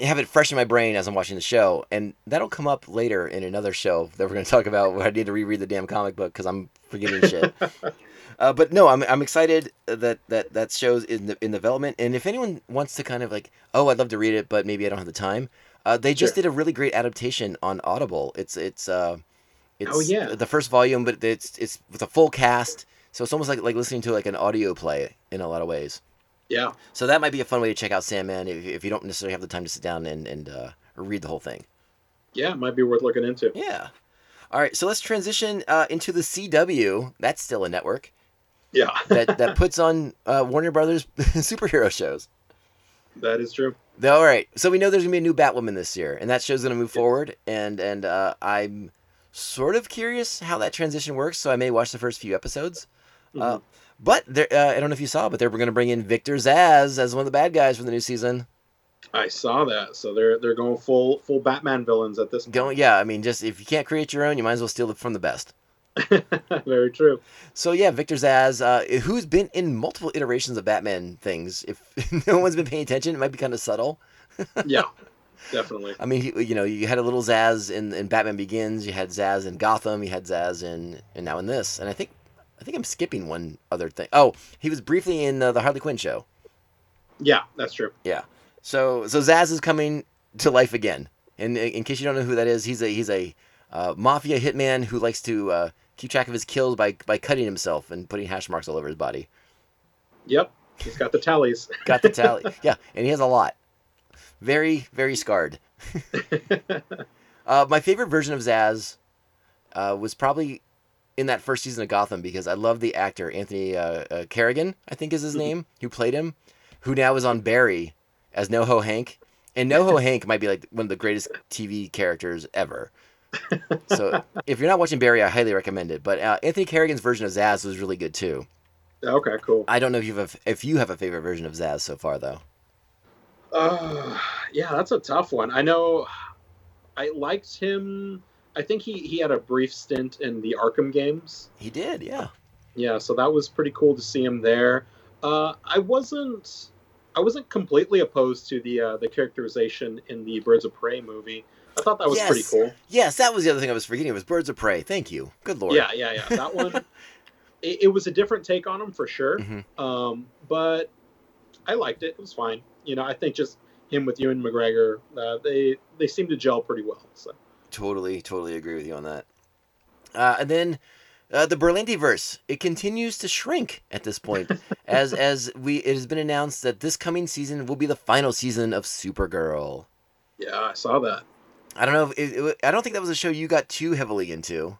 have it fresh in my brain as I'm watching the show, and that'll come up later in another show that we're going to talk about where I need to reread the damn comic book because I'm forgetting shit. Uh, but no, I'm, I'm excited that that that show's in the, in development, and if anyone wants to kind of like, oh, I'd love to read it, but maybe I don't have the time. Uh, they just Sure. did a really great adaptation on Audible. It's it's uh, it's Oh, yeah. the first volume, but it's it's with a full cast, so it's almost like like listening to like an audio play in a lot of ways. yeah, So that might be a fun way to check out Sandman if, if you don't necessarily have the time to sit down and and uh, read the whole thing. Yeah, it might be worth looking into. Yeah. All right, so let's transition uh, into the CW. That's still a network Yeah, that, that puts on uh, Warner Brothers superhero shows. that is true. All right, so we know there's gonna be a new Batwoman this year, and that show's gonna move forward, and and uh, I'm sort of curious how that transition works. So I may watch the first few episodes. Uh, Mhm. but there, uh, I don't know if you saw, but they're gonna bring in Victor Zsasz as one of the bad guys for the new season. I saw that. So they're they're going full full Batman villains at this point. Going, yeah, I mean, just if you can't create your own, you might as well steal it from the best. Very true. So yeah, Victor Zsasz, uh, who's been in multiple iterations of Batman things. If no one's been paying attention, it might be kind of subtle. Yeah, definitely. I mean, he, you know, you had a little Zsasz in, in Batman Begins. You had Zsasz in Gotham. You had Zsasz in, and now in this. And I think, I think I'm skipping one other thing. Oh, he was briefly in uh, the Harley Quinn show. Yeah, that's true. Yeah. So so Zsasz is coming to life again. And in, in case you don't know who that is, he's a he's a uh, mafia hitman who likes to uh, keep track of his kills by by cutting himself and putting hash marks all over his body. Yep, he's got the tallies. Got the tally. yeah, and he has a lot. Very very scarred. Uh, my favorite version of Zsasz uh, was probably in that first season of Gotham because I love the actor Anthony uh, uh, Carrigan, I think is his Mhm. name, who played him, who now is on Barry as NoHo Hank. And NoHo Hank might be like one of the greatest TV characters ever. So if you're not watching Barry, I highly recommend it. But uh, Anthony Carrigan's version of Zsasz was really good too. okay, cool. I don't know if you have if you have a favorite version of Zsasz so far though. Uh, yeah, that's a tough one. I know. I liked him. I think he he had a brief stint in the Arkham games. He did, yeah. Yeah, so that was pretty cool to see him there. Uh, I wasn't. I wasn't completely opposed to the uh, the characterization in the Birds of Prey movie. I thought that was pretty cool. Yes, that was the other thing I was forgetting. It was Birds of Prey. Thank you. Good lord. Yeah, yeah, yeah. That one. it, it was a different take on him for sure. Mhm. Um, but I liked it. It was fine. You know, I think just him with Ewan McGregor, uh, they they seem to gel pretty well. So Totally, totally agree with you on that. Uh, and then uh, the Berlanti verse it continues to shrink at this point, as as we it has been announced that this coming season will be the final season of Supergirl. yeah, I saw that. I don't know. If it, it, I don't think that was a show you got too heavily into.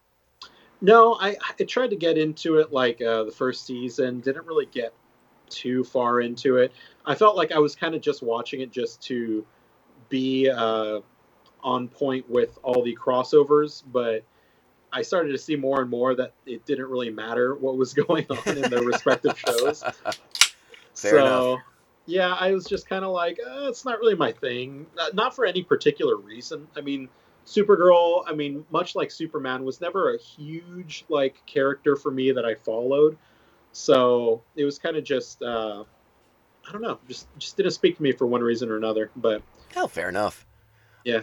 No, I, I tried to get into it like uh, the first season. Didn't really get too far into it. I felt like I was kind of just watching it just to be uh, on point with all the crossovers, but I started to see more and more that it didn't really matter what was going on in their respective shows. Fair so, enough. Yeah, I was just kind of like, uh, it's not really my thing. Not, not for any particular reason. I mean, Supergirl, I mean, much like Superman, was never a huge like character for me that I followed. So it was kind of just, uh, I don't know, just just didn't speak to me for one reason or another. But Hell, fair enough. yeah,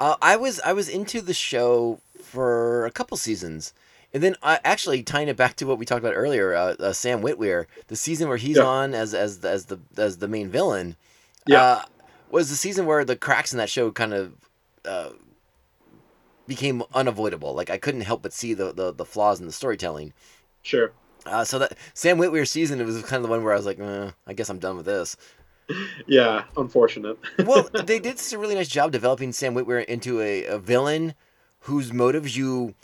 Uh, I was I was into the show for a couple seasons, and then uh, actually tying it back to what we talked about earlier, uh, uh, Sam Witwer, the season where he's Yeah. on as as the, as the as the main villain, Yeah. uh, was the season where the cracks in that show kind of uh, became unavoidable. Like I couldn't help but see the the, the flaws in the storytelling. sure. Uh, so that Sam Witwer season it was kind of the one where I was like, eh, I guess I'm done with this. Yeah, unfortunate. well, they did a really nice job developing Sam Witwer into a, a villain whose motives you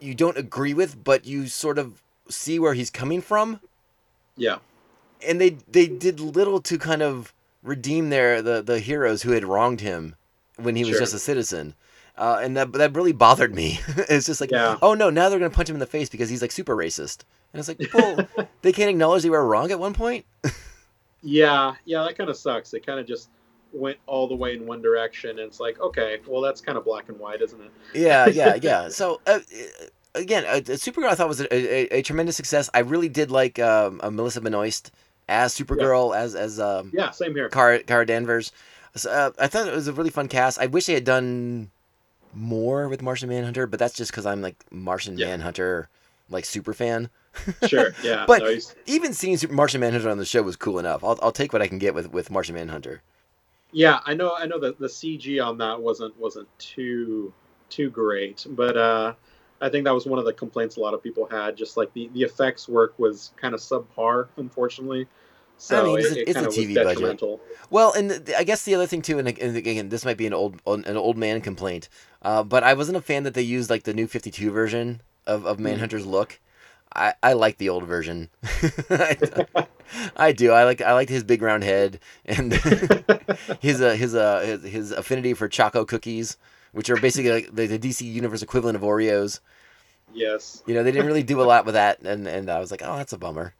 you don't agree with, but you sort of see where he's coming from. yeah, And they they did little to kind of redeem their the, the heroes who had wronged him when he was Sure. just a citizen. Uh, and that that really bothered me. it's just like, Yeah. oh no, now they're gonna punch him in the face because he's like super racist. And it's like, well, they can't acknowledge they were wrong at one point. yeah, yeah. That kind of sucks. They kind of just went all the way in one direction, and it's like, okay, well, that's kind of black and white, isn't it? yeah, yeah, yeah. So uh, again, uh, Supergirl I thought was a, a, a tremendous success. I really did like um, uh, Melissa Benoist as Supergirl, as as um, Yeah, same here. Kara, Kara Danvers. So, uh, I thought it was a really fun cast. I wish they had done more with Martian Manhunter, but that's just because I'm like Martian Yeah. Manhunter like super fan. Sure. Yeah. But- no, Even seeing Martian Manhunter on the show was cool enough. I'll, I'll take what I can get with, with Martian Manhunter. Yeah, I know. I know that the CG on that wasn't wasn't too too great, but uh, I think that was one of the complaints a lot of people had. Just like the the effects work was kind of subpar, unfortunately. So I mean, it's a- it it's a TV budget. Well, and th- I guess the other thing too, and, and again, this might be an old an old man complaint, uh, but I wasn't a fan that they used like the new Fifty Two version of of Manhunter's look. I, I like the old version. I, I do. I like I liked his big round head and his uh, his uh his, his affinity for choco cookies, which are basically like the, the DC Universe equivalent of Oreos. Yes. You know, they didn't really do a lot with that, and and I was like, oh, that's a bummer.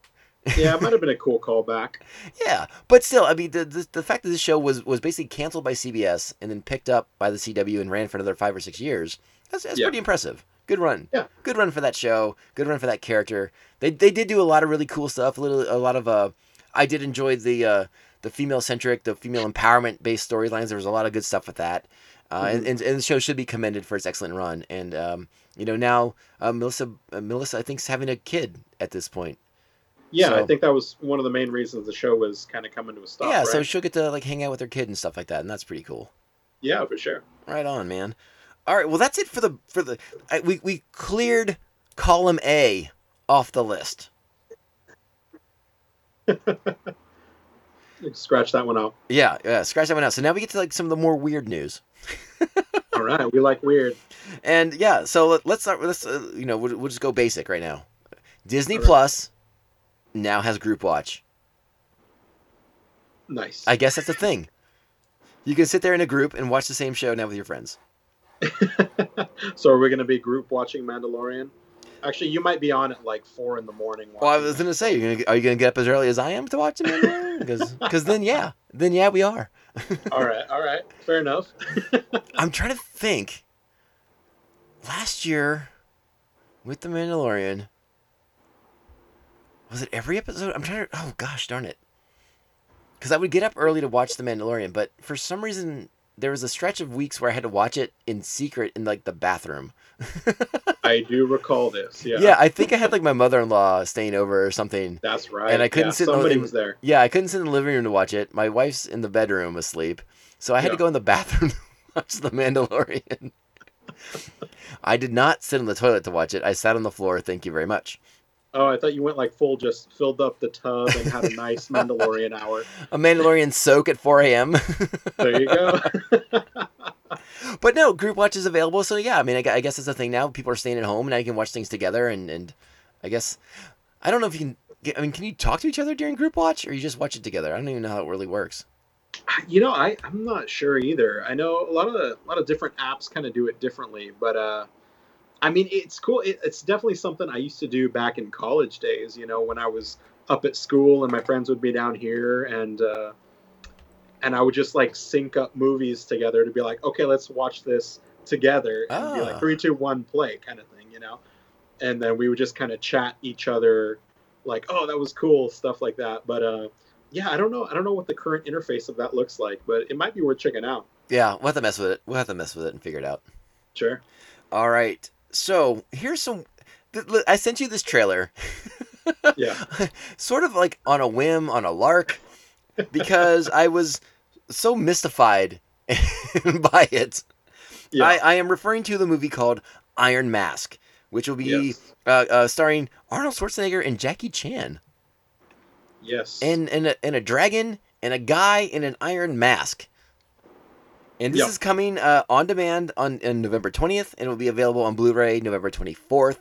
Yeah, it might have been a cool callback. Yeah, but still, I mean, the, the the fact that this show was was basically canceled by CBS and then picked up by the CW and ran for another five or six years. That's, that's Yeah. pretty impressive. Good run. Yeah. Good run for that show. Good run for that character. They they did do a lot of really cool stuff. A little a lot of uh, I did enjoy the uh the female centric, the female empowerment based storylines. There was a lot of good stuff with that. Uh, and, and, and the show should be commended for its excellent run. And um, you know now uh, Melissa uh, Melissa I think's having a kid at this point. Yeah, So- I think that was one of the main reasons the show was kind of coming to a stop. yeah, right? so she'll get to like hang out with her kid and stuff like that, and that's pretty cool. yeah, for sure. Right on, man. All right, well that's it for the for the I, we we cleared column A off the list. Scratch that one out. Yeah, yeah, scratch that one out. So now we get to like some of the more weird news. All right, we like weird. And yeah, so let, let's start. Let's uh, you know we'll, we'll just go basic right now. Disney right. Plus now has Group Watch. Nice. I guess that's a thing. You can sit there in a group and watch the same show now with your friends. so are we going to be group watching Mandalorian? Actually, you might be on at like four in the morning. Well, I was gonna say, you're gonna, are you gonna get up as early as I am to watch the Mandalorian? Because because then yeah, then yeah we are. all right, all right, fair enough. I'm trying to think. Last year, with the Mandalorian, was it every episode? I'm trying to. Oh gosh, darn it! Because I would get up early to watch the Mandalorian, but for some reason there was a stretch of weeks where I had to watch it in secret in like the bathroom. I do recall this. Yeah, Yeah, I think I had like my mother-in-law staying over or something. that's right. And I couldn't Yeah, sit in the- Somebody in- was there. Yeah, I couldn't sit in the living room to watch it. My wife's in the bedroom asleep, so I had to go in the bathroom to watch The Mandalorian. I did not sit on the toilet to watch it. I sat on the floor. Thank you very much. Oh, I thought you went like full, just filled up the tub and had a nice Mandalorian hour. A Mandalorian soak at 4 a.m. There you go. but no, group watch is available. So yeah, I mean, I, guess it's a thing now. People are staying at home, and now you can watch things together. And, and I guess I don't know if you can. Get, I mean, can you talk to each other during group watch, or you just watch it together? I don't even know how it really works. you know, I I'm not sure either. I know a lot of the, a lot of different apps kind of do it differently, but uh, I mean, it's cool. It, it's definitely something I used to do back in college days. You know, when I was up at school and my friends would be down here, and uh, and I would just like sync up movies together to be like, okay, let's watch this together, and be Ah. like three, two, one, play, kind of thing. You know, and then we would just kind of chat each other, like, oh, that was cool, stuff like that. But uh, yeah, I don't know. I don't know what the current interface of that looks like, but it might be worth checking out. Yeah, we'll have to mess with it. We'll have to mess with it and figure it out. Sure. All right. So here's some. I sent you this trailer, Yeah. sort of like on a whim, on a lark, because I was so mystified by it. Yeah. I, I am referring to the movie called Iron Mask, which will be yes. uh, uh, starring Arnold Schwarzenegger and Jackie Chan, Yes. and and a, and a dragon and a guy in an iron mask. And this Yeah. is coming uh, on demand on, on November 20th, and it will be available on Blu-ray November 24th.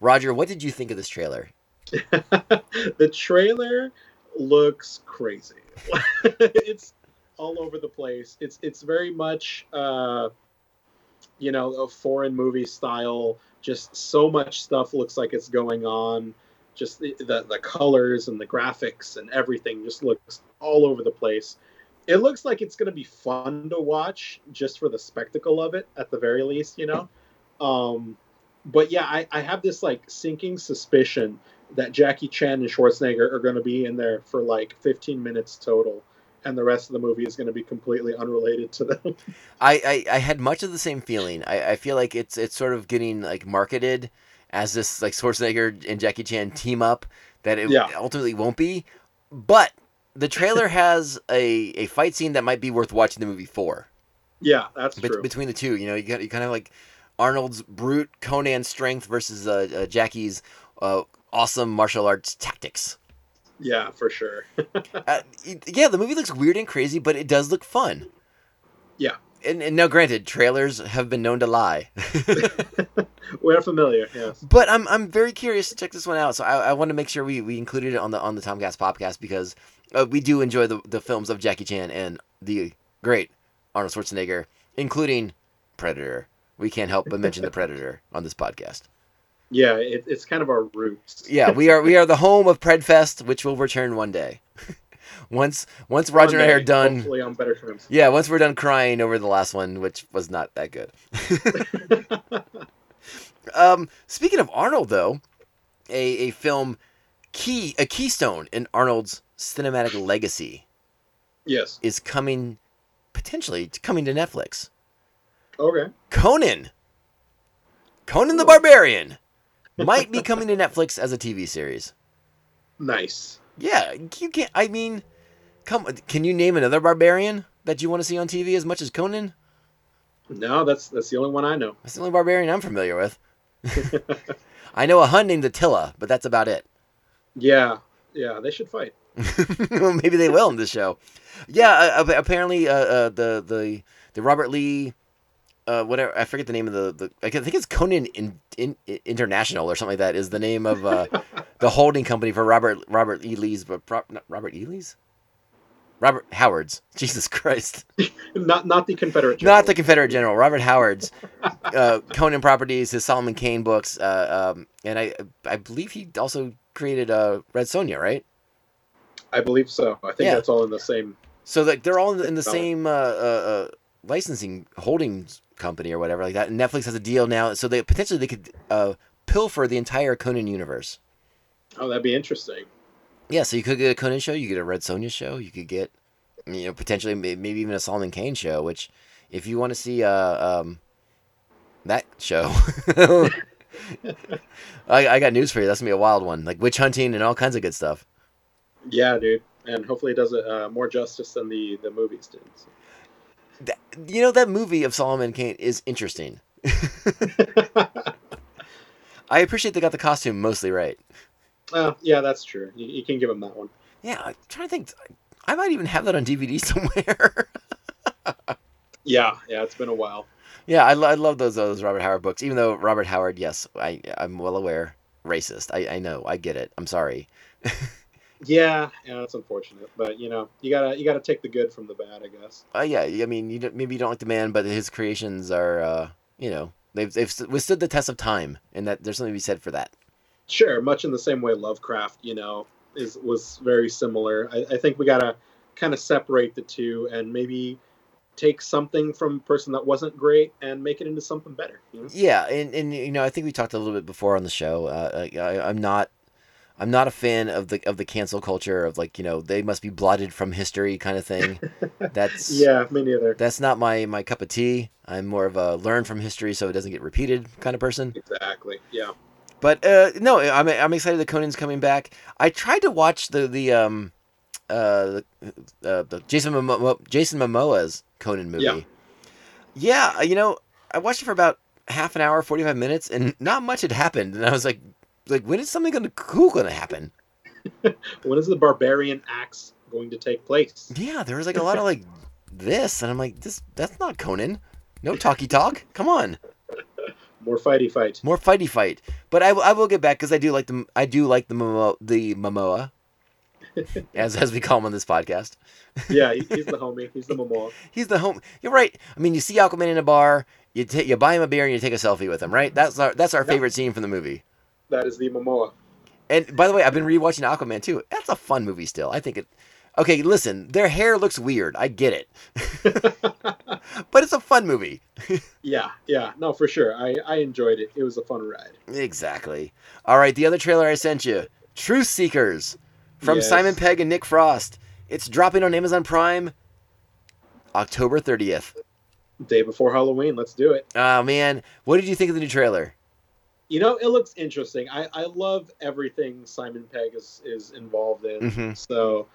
Roger, what did you think of this trailer? the trailer looks crazy. it's all over the place. It's it's very much uh, you know a foreign movie style. Just so much stuff looks like it's going on. Just the, the the colors and the graphics and everything just looks all over the place. It looks like it's going to be fun to watch just for the spectacle of it, at the very least, you know. Um, but yeah, I, I have this like sinking suspicion that Jackie Chan and Schwarzenegger are going to be in there for like 15 minutes total, and the rest of the movie is going to be completely unrelated to them. I, I, I had much of the same feeling. I, I feel like it's it's sort of getting like marketed as this like Schwarzenegger and Jackie Chan team up that it Yeah. ultimately won't be. But the trailer has a, a fight scene that might be worth watching the movie for. yeah, that's Bet- true. between the two. You know, you got you kind of like Arnold's brute Conan strength versus uh, uh, Jackie's uh, awesome martial arts tactics. Yeah, for sure. Uh, yeah, the movie looks weird and crazy, but it does look fun. Yeah. And, and now, granted, trailers have been known to lie, We're familiar. Yes. but I'm I'm very curious to check this one out. So I, I want to make sure we, we included it on the on the Tomcast Popcast because uh, we do enjoy the the films of Jackie Chan and the great Arnold Schwarzenegger, including Predator. We can't help but mention the Predator on this podcast. Yeah, it, it's kind of our roots. Yeah, we are we are the home of Predfest, which will return one day. once once Roger and I are done. Hopefully on better terms. Yeah, once we're done crying over the last one, which was not that good. um, speaking of Arnold, though, a, a film key a keystone in Arnold's cinematic legacy yes. is coming potentially coming to Netflix. Okay. Conan, Conan the Barbarian, might be coming to Netflix as a TV series. Nice. Yeah, you can't. I mean, come. Can you name another barbarian that you want to see on TV as much as Conan? No, that's that's the only one I know. That's the only barbarian I'm familiar with. I know a Hun named Attila, but that's about it. Yeah. Yeah, they should fight. Maybe they will in this show. Yeah, uh, apparently uh, uh, the the the Robert Lee, uh, whatever I forget the name of the, the I think it's Conan in, in, International or something like that is the name of uh, the holding company for Robert Robert E. Lee's but Pro- not Robert E. Lee's, Robert Howard's. Jesus Christ. Not not the Confederate. Not the Confederate General, Robert Howard's uh, Conan Properties, his Solomon Kane books, uh, um, and I I believe he also created uh, Red Sonja, right? I believe so. I think Yeah. that's all in the same. So like they're all in the, in the same uh, uh, uh, licensing holdings company or whatever like that. And Netflix has a deal now, so they potentially they could uh, pilfer the entire Conan universe. Oh, that'd be interesting. Yeah, so you could get a Conan show, you get a Red Sonja show, you could get you know potentially maybe even a Solomon Kane show. Which, if you want to see uh, um, that show, I, I got news for you. That's gonna be a wild one, like witch hunting and all kinds of good stuff. Yeah, dude. And hopefully it does it uh, more justice than the the movies did. So. That, you know that movie of Solomon Kane is interesting. I appreciate they got the costume mostly right. Uh, yeah, that's true. You, you can give him that one. Yeah, I'm trying to think. I might even have that on DVD somewhere. Yeah, yeah, it's been a while. yeah, I, I love those those Robert Howard books. Even though Robert Howard, yes, I I'm well aware, racist. I, I know, I get it. I'm sorry. Yeah, yeah, that's unfortunate. But you know, you gotta you gotta take the good from the bad, I guess. Uh, yeah, I mean, you don't, maybe you don't like the man, but his creations are, uh, you know, they've they've withstood the test of time, and that there's something to be said for that. Sure, much in the same way Lovecraft, you know, is was very similar. I, I think we gotta kind of separate the two and maybe take something from a person that wasn't great and make it into something better. You know? Yeah, and, and you know, I think we talked a little bit before on the show. Uh, I, I'm not, I'm not a fan of the of the cancel culture of like you know they must be blotted from history kind of thing. That's Yeah, me neither. that's not my my cup of tea. I'm more of a learn from history so it doesn't get repeated kind of person. Exactly. Yeah. But uh, no, I'm I'm excited that Conan's coming back. I tried to watch the the um uh the, uh, the Jason Momoa, Jason Momoa's Conan movie. Yeah. Yeah, you know, I watched it for about half an hour, 45 minutes and not much had happened and I was like like when is something going to cool going to happen? When is the barbarian axe going to take place? Yeah, there was like a lot of like this and I'm like this that's not Conan. No talky talk. Come on. More fighty fight. More fighty fight. But I, will- I will get back because I do like the I do like the Momoa, the Momoa, as as we call him on this podcast. Yeah, he's the homie. He's the Momoa. He's the home. You're right. I mean, you see Aquaman in a bar, you ta you buy him a beer and you take a selfie with him, right? That's our that's our Yeah. favorite scene from the movie. That is the Momoa. And by the way, I've been rewatching Aquaman too. That's a fun movie still. I think it. Okay, listen, their hair looks weird. I get it, but it's a fun movie. Yeah, yeah, no, for sure. I I enjoyed it. It was a fun ride. Exactly. All right, the other trailer I sent you, Truth Seekers, from Yes. Simon Pegg and Nick Frost. It's dropping on Amazon Prime, October 30th. Day before Halloween. Let's do it. Oh man, what did you think of the new trailer? You know, it looks interesting. I, I love everything Simon Pegg is, is involved in. Mhm. So,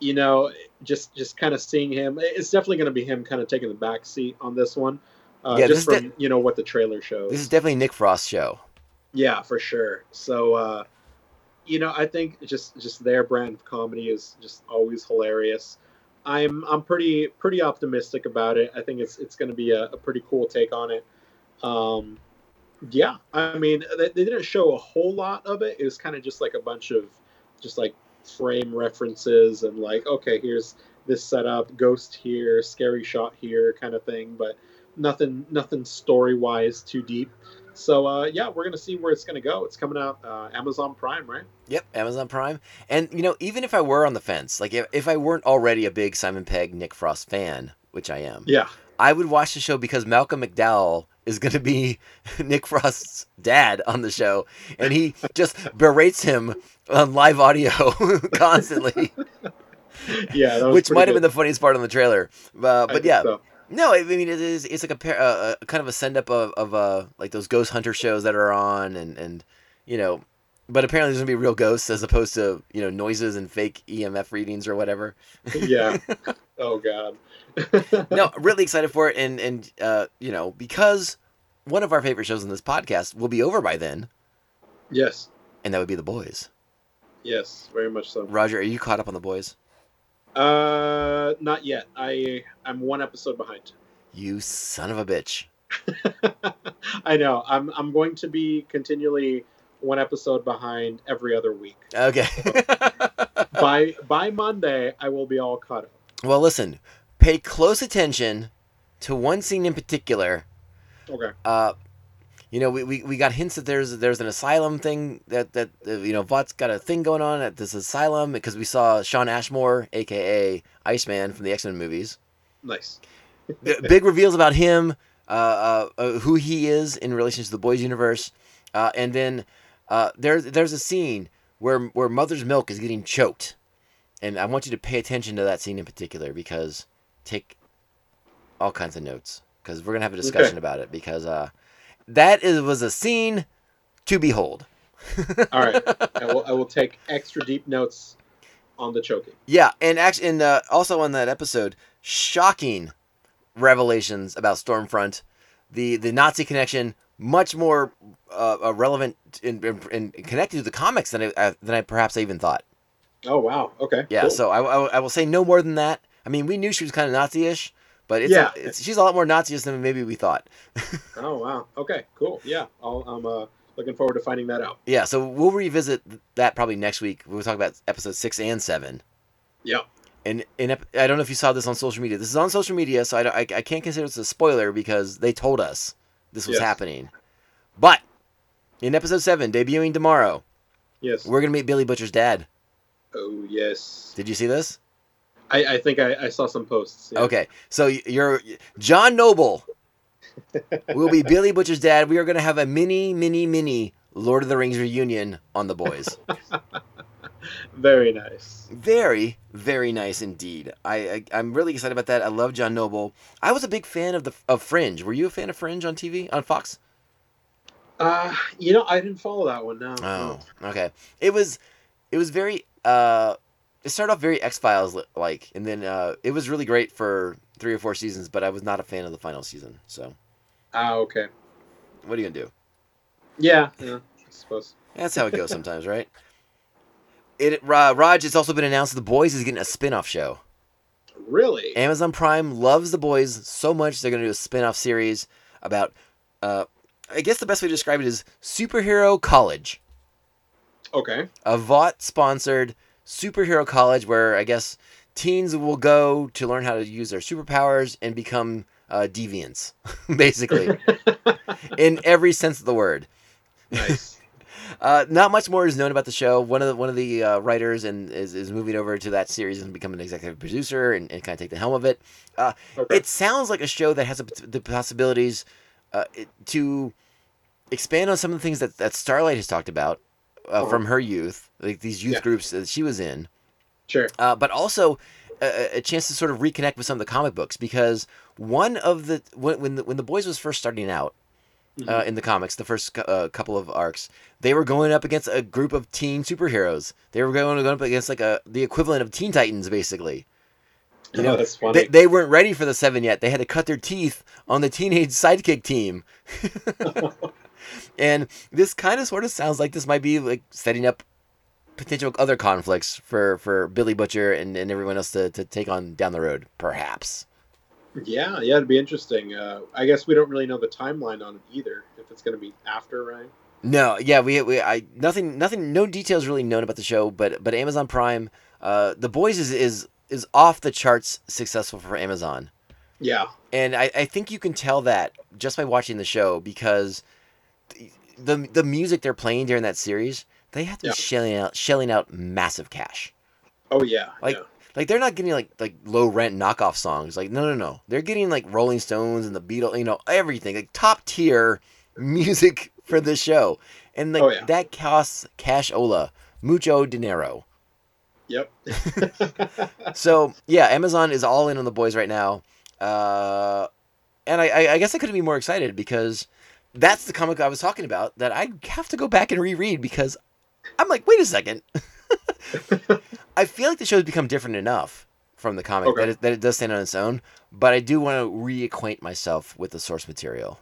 you know, just just kind of seeing him, it's definitely going to be him kind of taking the back seat on this one. Uh, Yeah, just is from you know what the trailer shows. This is definitely Nick Frost's show. yeah, for sure. So, uh, you know, I think just just their brand of comedy is just always hilarious. I'm I'm pretty pretty optimistic about it. I think it's it's going to be a, a pretty cool take on it. Um, yeah, I mean, they, they didn't show a whole lot of it. It was kind of just like a bunch of just like frame references and like, okay, here's this setup, ghost here, scary shot here, kind of thing. But nothing nothing story wise too deep. So uh, yeah, we're gonna see where it's gonna go. It's coming out uh, Amazon Prime, right? Yep, Amazon Prime. And you know, even if I were on the fence, like if, if I weren't already a big Simon Pegg, Nick Frost fan, which I am, Yeah. I would watch the show because Malcolm McDowell is going to be Nick Frost's dad on the show, and he just berates him on live audio constantly, Yeah, which might have been the funniest part on the trailer. Uh, but think yeah, so. no, I mean it is. It's like a, pair, uh, kind of a send up of, of uh, like those ghost hunter shows that are on, and and you know, but apparently there's gonna be real ghosts as opposed to you know noises and fake EMF readings or whatever. yeah. Oh god. no, really excited for it, and and uh, you know because one of our favorite shows in this podcast will be over by then, Yes. and that would be The Boys. Yes. Very much so. Roger, are you caught up on The Boys? Uh, not yet. I I'm one episode behind. You son of a bitch. I know. I'm I'm going to be continually one episode behind every other week. Okay. by by Monday, I will be all caught up. well, listen, pay close attention to one scene in particular. Okay. Uh, you know, we, we, we got hints that there's there's an asylum thing that that uh, you know Vought's got a thing going on at this asylum because we saw Shawn Ashmore, aka Iceman from the X Men movies. Nice. Big reveals about him, uh, uh, uh, who he is in relation to the boys' universe, uh, and then uh, there's there's a scene where where Mother's Milk is getting choked, and I want you to pay attention to that scene in particular because take all kinds of notes because we're gonna have a discussion Okay. about it because uh, that is was a scene to behold. All right. I will I will take extra deep notes on the choking. Yeah, and actually, and uh, also on that episode, shocking revelations about Stormfront, the the Nazi connection, much more uh, uh, relevant and, and connected to the comics than I, uh, than I perhaps I even thought. Oh wow. Okay. Yeah, cool. so I, I, I will say no more than that. I mean, we knew she was kind of Nazi-ish, but it's, Yeah. it's she's a lot more Nazi-ish than maybe we thought. Oh wow. Okay. Cool. Yeah. I'll, I'm uh, looking forward to finding that out. Yeah, so we'll revisit that probably next week. We'll talk about episode six and seven. Yeah. And in I don't know if you saw this on social media. This is on social media, so I, I, I can't consider this a spoiler because they told us this was Yes. happening. But in episode seven, debuting tomorrow, Yes. we're gonna meet Billy Butcher's dad. Oh yes. Did you see this? I, I think I, I saw some posts. yeah. Okay, so you're John Noble will be Billy Butcher's dad. We are gonna have a mini, mini, mini Lord of the Rings reunion on the boys. Very nice. Very, very nice indeed. I, I I'm really excited about that. I love John Noble. I was a big fan of the of Fringe. Were you a fan of Fringe on TV on Fox? Uh, you know, I didn't follow that one. No. Oh, okay. It was it was very uh it started off very X Files like, and then uh it was really great for three or four seasons. But I was not a fan of the final season. So Ah, okay. what are you gonna do? Yeah. Yeah. I suppose. That's how it goes sometimes, right? It uh, Raj. It's also been announced the boys is getting a spin off show. Really? Amazon Prime loves the boys so much they're going to do a spin-off series about uh I guess the best way to describe it is superhero college. Okay. A Vought sponsored superhero college where I guess teens will go to learn how to use their superpowers and become uh, deviants, basically, in every sense of the word. Nice. Uh, not much more is known about the show. One of the one of the uh, writers and is, is moving over to that series and become an executive producer and, and kind of take the helm of it. Uh, Okay. It sounds like a show that has a, the possibilities uh, to expand on some of the things that, that Starlight has talked about uh, Uh-huh. from her youth, like these youth Yeah. groups that she was in, Sure. uh, but also a, a chance to sort of reconnect with some of the comic books because one of the when when the, when the boys was first starting out uh, Mhm. in the comics, the first uh, couple of arcs, they were going up against a group of teen superheroes. They were going, going up against like a the equivalent of Teen Titans, basically. You Oh, know, that's funny. they, they weren't ready for the seven yet. They had to cut their teeth on the teenage sidekick team. and this kind of sort of sounds like this might be like setting up potential other conflicts for for Billy Butcher and, and everyone else to, to take on down the road, perhaps. Yeah, yeah, it'd be interesting. Uh, I guess we don't really know the timeline on it either. If it's going to be after, right? No, yeah, we, we I nothing nothing no details really known about the show, but but Amazon Prime, uh, The Boys is is is off the charts successful for Amazon. Yeah, and I, I think you can tell that just by watching the show because the the music they're playing during that series they have to Yeah. be shelling out shelling out massive cash Oh yeah, like yeah. like they're not getting like like low rent knockoff songs like no no no they're getting like Rolling Stones and the Beatles you know everything like top tier music for the show and like Oh, yeah. that costs cash ola mucho dinero Yep. so yeah, Amazon is all in on the boys right now, uh, and I, I, I guess I couldn't be more excited because that's the comic I was talking about that I have to go back and reread because I'm like, wait a second, I feel like the show's become different enough from the comic Okay. that, it, that it does stand on its own, but I do want to reacquaint myself with the source material.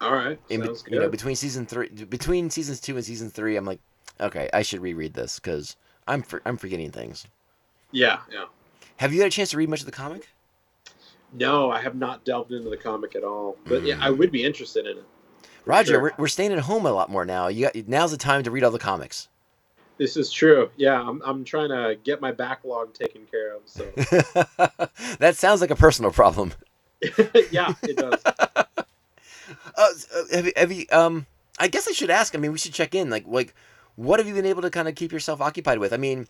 All right. In, be- Sounds good. you know, between season three, between seasons two and season three, I'm like, okay, I should reread this because I'm for, I'm forgetting things. yeah, yeah. Have you had a chance to read much of the comic? No, I have not delved into the comic at all, but yeah, hmm. I would be interested in it. Roger, Sure. we're, we're staying at home a lot more now. You got now's the time to read all the comics. This is true. Yeah, I'm, I'm trying to get my backlog taken care of. So that sounds like a personal problem. yeah, it does. Uh, have, you, have you? Um, I guess I should ask. I mean, we should check in. Like, like, what have you been able to kind of keep yourself occupied with? I mean,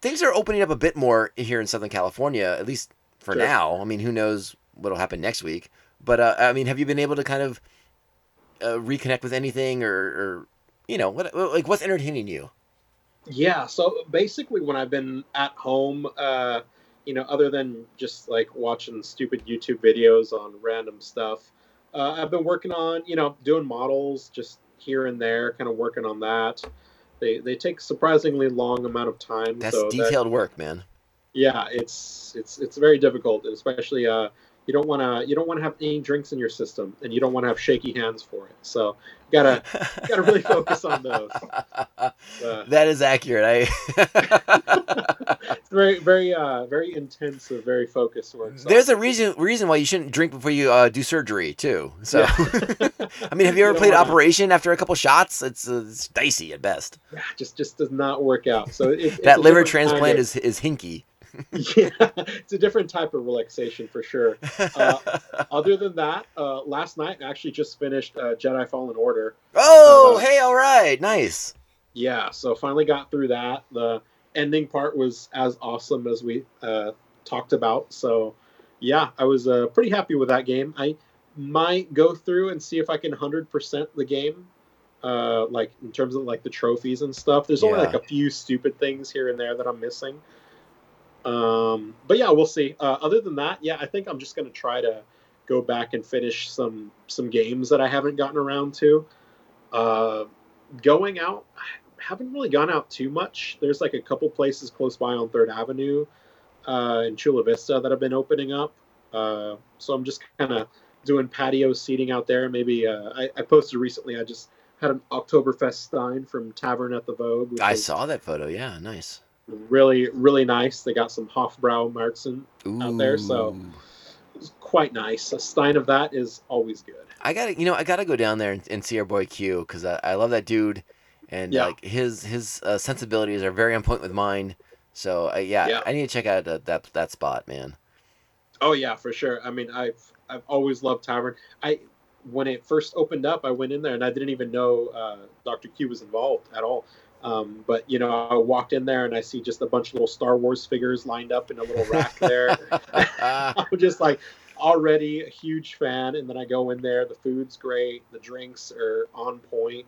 things are opening up a bit more here in Southern California, at least for Sure. now. I mean, who knows what'll happen next week? But uh, I mean, have you been able to kind of uh, reconnect with anything, or, or you know, what like what's entertaining you? Yeah, so basically, when I've been at home, uh, you know, other than just like watching stupid YouTube videos on random stuff, uh, I've been working on, you know, doing models just here and there, kind of working on that. They they take surprisingly long amount of time. That's so that- detailed work, man. yeah, it's it's it's very difficult, especially uh, you don't want to you don't want to have any drinks in your system, and you don't want to have shaky hands for it. So you gotta gotta really focus on those. Uh, that is accurate. I it's very very uh very intensive, very focused work. So- There's a reason reason why you shouldn't drink before you uh, do surgery too. So, I mean, have you You ever don't played wanna- Operation after a couple shots? It's, uh, it's dicey at best. yeah, just just does not work out. So it, that liver kind transplant of- is is hinky. yeah, it's a different type of relaxation for sure. Uh, Other than that, uh, last night I actually just finished uh, Jedi Fallen Order. oh, uh, hey, all right, nice. Yeah, so finally got through that. The ending part was as awesome as we uh, talked about. So yeah, I was uh, pretty happy with that game. I might go through and see if I can hundred percent the game. Uh, like in terms of like the trophies and stuff. There's only Yeah. like a few stupid things here and there that I'm missing. Um, but yeah, we'll see. Uh, other than that, yeah, I think I'm just gonna try to go back and finish some some games that I haven't gotten around to. Uh, going out, I haven't really gone out too much. There's like a couple places close by on Third Avenue uh, in Chula Vista that have been opening up. Uh, so I'm just kind of doing patio seating out there. Maybe uh, I, I posted recently. I just had an Oktoberfest Stein from Tavern at the Vogue. I saw that photo. Yeah, nice. Really really nice. They got some Hofbrau Marzen. Out there, so- It was quite nice. A Stein of that is always good. I gotta, you know, I gotta go down there and, and see our boy Q because I, I love that dude, and Yeah. like his his uh, sensibilities are very on point with mine. So uh, yeah, Yeah. I need to check out uh, that that spot, man. Oh yeah, for sure. I mean, I've I've always loved Tavern. I when it first opened up, I went in there and I didn't even know uh, Dr. Q was involved at all. Um, but you know, I walked in there and I see just a bunch of little Star Wars figures lined up in a little rack there. I'm just like already a huge fan, and then I go in there. The food's great, the drinks are on point.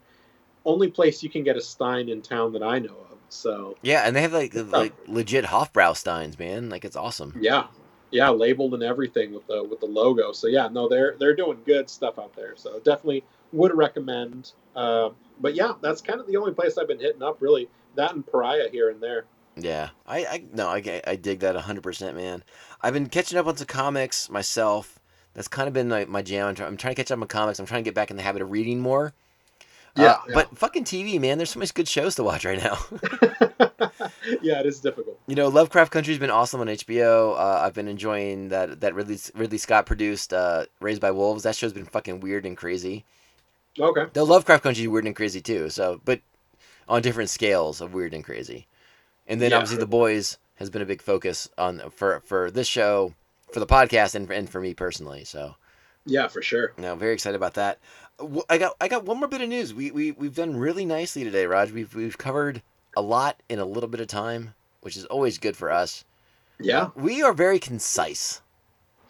Only place you can get a Stein in town that I know of. So yeah, and they have like like legit Hofbrau steins, man. Like it's awesome. yeah, yeah, labeled and everything with the with the logo. So yeah, no, they're they're doing good stuff out there. So definitely would recommend. Uh, but yeah, that's kind of the only place I've been hitting up really. That and Pariah here and there. Yeah, I, I no, I, I dig that hundred percent, man. I've been catching up on some comics myself. That's kind of been my, my jam. I'm, try, I'm trying to catch up on comics. I'm trying to get back in the habit of reading more. Uh, Yeah, yeah. But fucking TV, man, there's so much good shows to watch right now. yeah, it is difficult. you know, Lovecraft Country's been awesome on HBO. Uh, I've been enjoying that that Ridley Ridley Scott produced uh, Raised by Wolves. That show's been fucking weird and crazy. Okay. Though Lovecraft Country is weird and crazy too. So, but on different scales of weird and crazy. And then Yeah. obviously The Boys has been a big focus on for for this show, for the podcast, and for, and for me personally. So, Yeah, for sure. no, very excited about that. I got I got one more bit of news. We we we've done really nicely today, Raj. We've we've covered a lot in a little bit of time, which is always good for us. Yeah, We are very concise.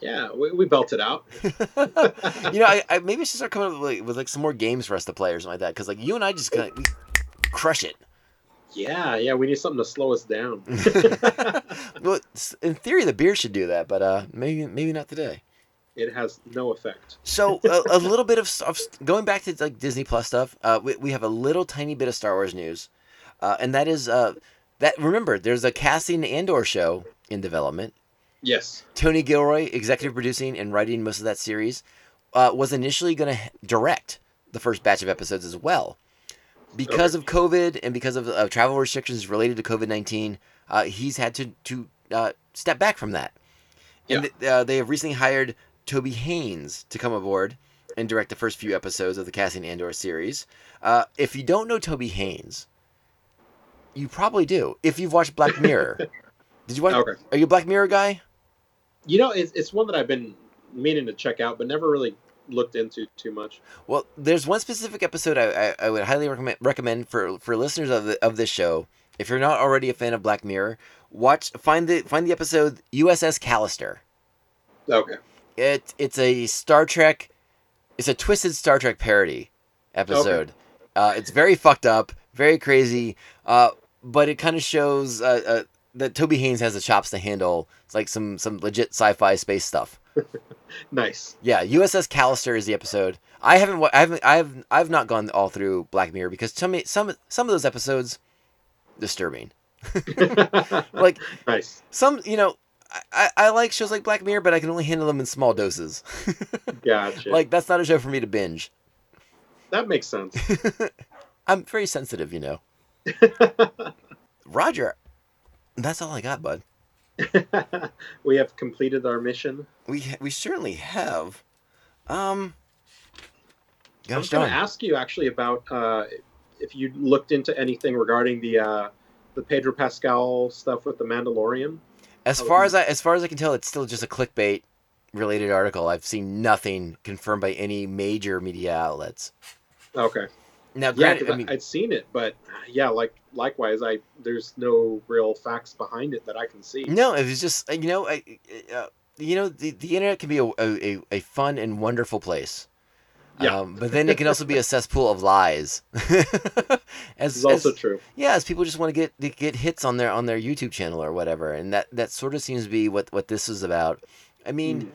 Yeah, we, we belted out. you know, I, I maybe I should start coming up with like, with like some more games for us to play or something like that. Because like you and I just kind of crush it. Yeah, yeah, we need something to slow us down. well, in theory, the beer should do that, but uh, maybe maybe not today. it has no effect. So a, a little bit of, of going back to like Disney Plus stuff. Uh, we, we have a little tiny bit of Star Wars news, uh, and that is uh, that remember there's a Cassian Andor show in development. Yes. Tony Gilroy, executive producing and writing most of that series, uh, was initially going to direct the first batch of episodes as well. Because of COVID and because of uh, travel restrictions related to COVID 19, uh, he's had to, to uh, step back from that. And th- uh, they have recently hired Toby Haynes to come aboard and direct the first few episodes of the Cassian Andor series. Uh, if you don't know Toby Haynes, you probably do. If you've watched Black Mirror, did you watch? Okay. Are you a Black Mirror guy? You know, it's, it's one that I've been meaning to check out, but never really looked into too much. Well, there's one specific episode I, I, I would highly recommend recommend for for listeners of the, of this show. If you're not already a fan of Black Mirror, watch find the find the episode USS Callister. Okay. It it's a Star Trek, it's a twisted Star Trek parody episode. Uh, it's very fucked up, very crazy, uh, but it kind of shows uh, uh, that Toby Haynes has the chops to handle like some some legit sci-fi space stuff. Nice. Yeah, USS Callister is the episode. I haven't, wa- I haven't, I've, I've not gone all through Black Mirror because some, some, some of those episodes, disturbing. Like nice. some, you know, I, I, I like shows like Black Mirror, but I can only handle them in small doses. Gotcha. like that's not a show for me to binge. that makes sense. I'm very sensitive, you know. Roger, that's all I got, bud. we have completed our mission. We, we certainly have. Um, I was going to ask you actually about uh, if you looked into anything regarding the uh, the Pedro Pascal stuff with the Mandalorian. As How far as I as far as I can tell, it's still just a clickbait related article. I've seen nothing confirmed by any major media outlets. Okay. Now, Yeah, granted, 'cause I mean, I'd seen it, but yeah, like likewise, I there's no real facts behind it that I can see. no, it was just uh, you know, I, uh, you know, the, the internet can be a, a, a fun and wonderful place. Yeah. Um, but then it can also be a cesspool of lies. as, is also as- true. yeah, as people just want to get to get hits on their on their YouTube channel or whatever, and that that sort of seems to be what what this is about. I mean, Mm.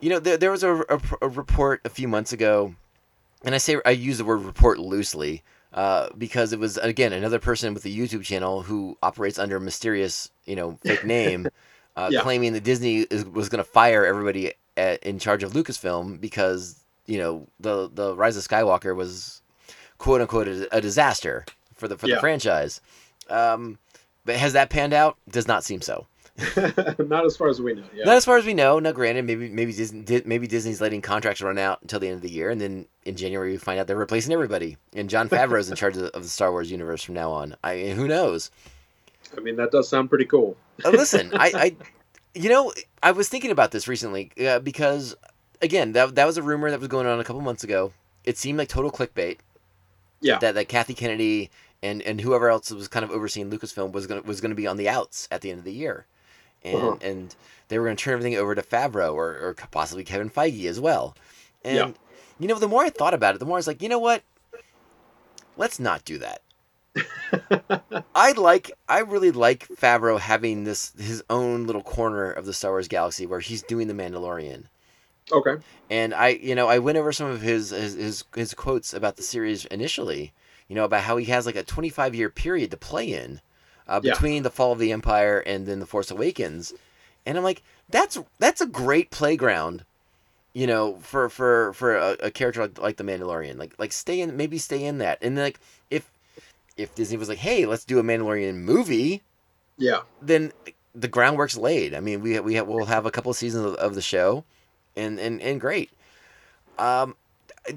you know, there, there was a, a, a report a few months ago, and I say I use the word report loosely uh, because it was again another person with a YouTube channel who operates under a mysterious, you know, fake name, uh, Yeah. claiming that Disney is, was going to fire everybody at, in charge of Lucasfilm because you know the the Rise of Skywalker was quote unquote a, a disaster for the for the franchise. Um, but has that panned out? Does not seem so. Not as far as we know. Yeah. Not as far as we know. Now, granted, maybe maybe Disney maybe Disney's letting contracts run out until the end of the year, and then in January we find out they're replacing everybody, and Jon Favreau's in charge of the, of the Star Wars universe from now on. I who knows? I mean, that does sound pretty cool. Uh, listen, I, I, you know, I was thinking about this recently uh, because, again, that that was a rumor that was going on a couple months ago. It seemed like total clickbait. Yeah. That that Kathy Kennedy and and whoever else was kind of overseeing Lucasfilm was gonna was gonna be on the outs at the end of the year, and Uh-huh. and they were gonna turn everything over to Favreau or or possibly Kevin Feige as well. And Yeah. you know, the more I thought about it, the more I was like, you know what? Let's not do that. I like I really like Favreau having this his own little corner of the Star Wars galaxy where he's doing the Mandalorian. Okay. And I you know, I went over some of his his his, his quotes about the series initially, you know, about how he has like a 25 year period to play in uh, Yeah. between the fall of the empire and then the Force Awakens. And I'm like, that's that's a great playground you know, for for for a, a character like, like the Mandalorian, like like stay in maybe stay in that, and like if if Disney was like, hey, let's do a Mandalorian movie, Yeah. then the groundwork's laid. I mean, we we have, we'll have a couple of seasons of, of the show, and and and great. Um, I,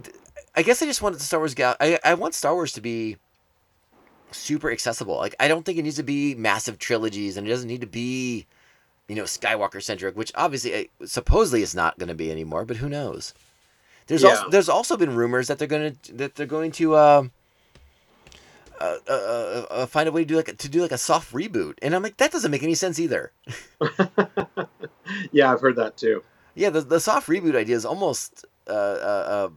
I guess I just wanted the Star Wars gal. I I want Star Wars to be super accessible. Like I don't think it needs to be massive trilogies, and it doesn't need to be, you know, Skywalker centric. Which obviously, uh, supposedly, it's not going to be anymore. But who knows? There's also there's also been rumors that they're going to that they're going to. Um, uh, uh, uh, uh, find a way to do like to do like a soft reboot, and I'm like that doesn't make any sense either. yeah, I've heard that too. Yeah, the, the soft reboot idea is almost uh, uh, uh,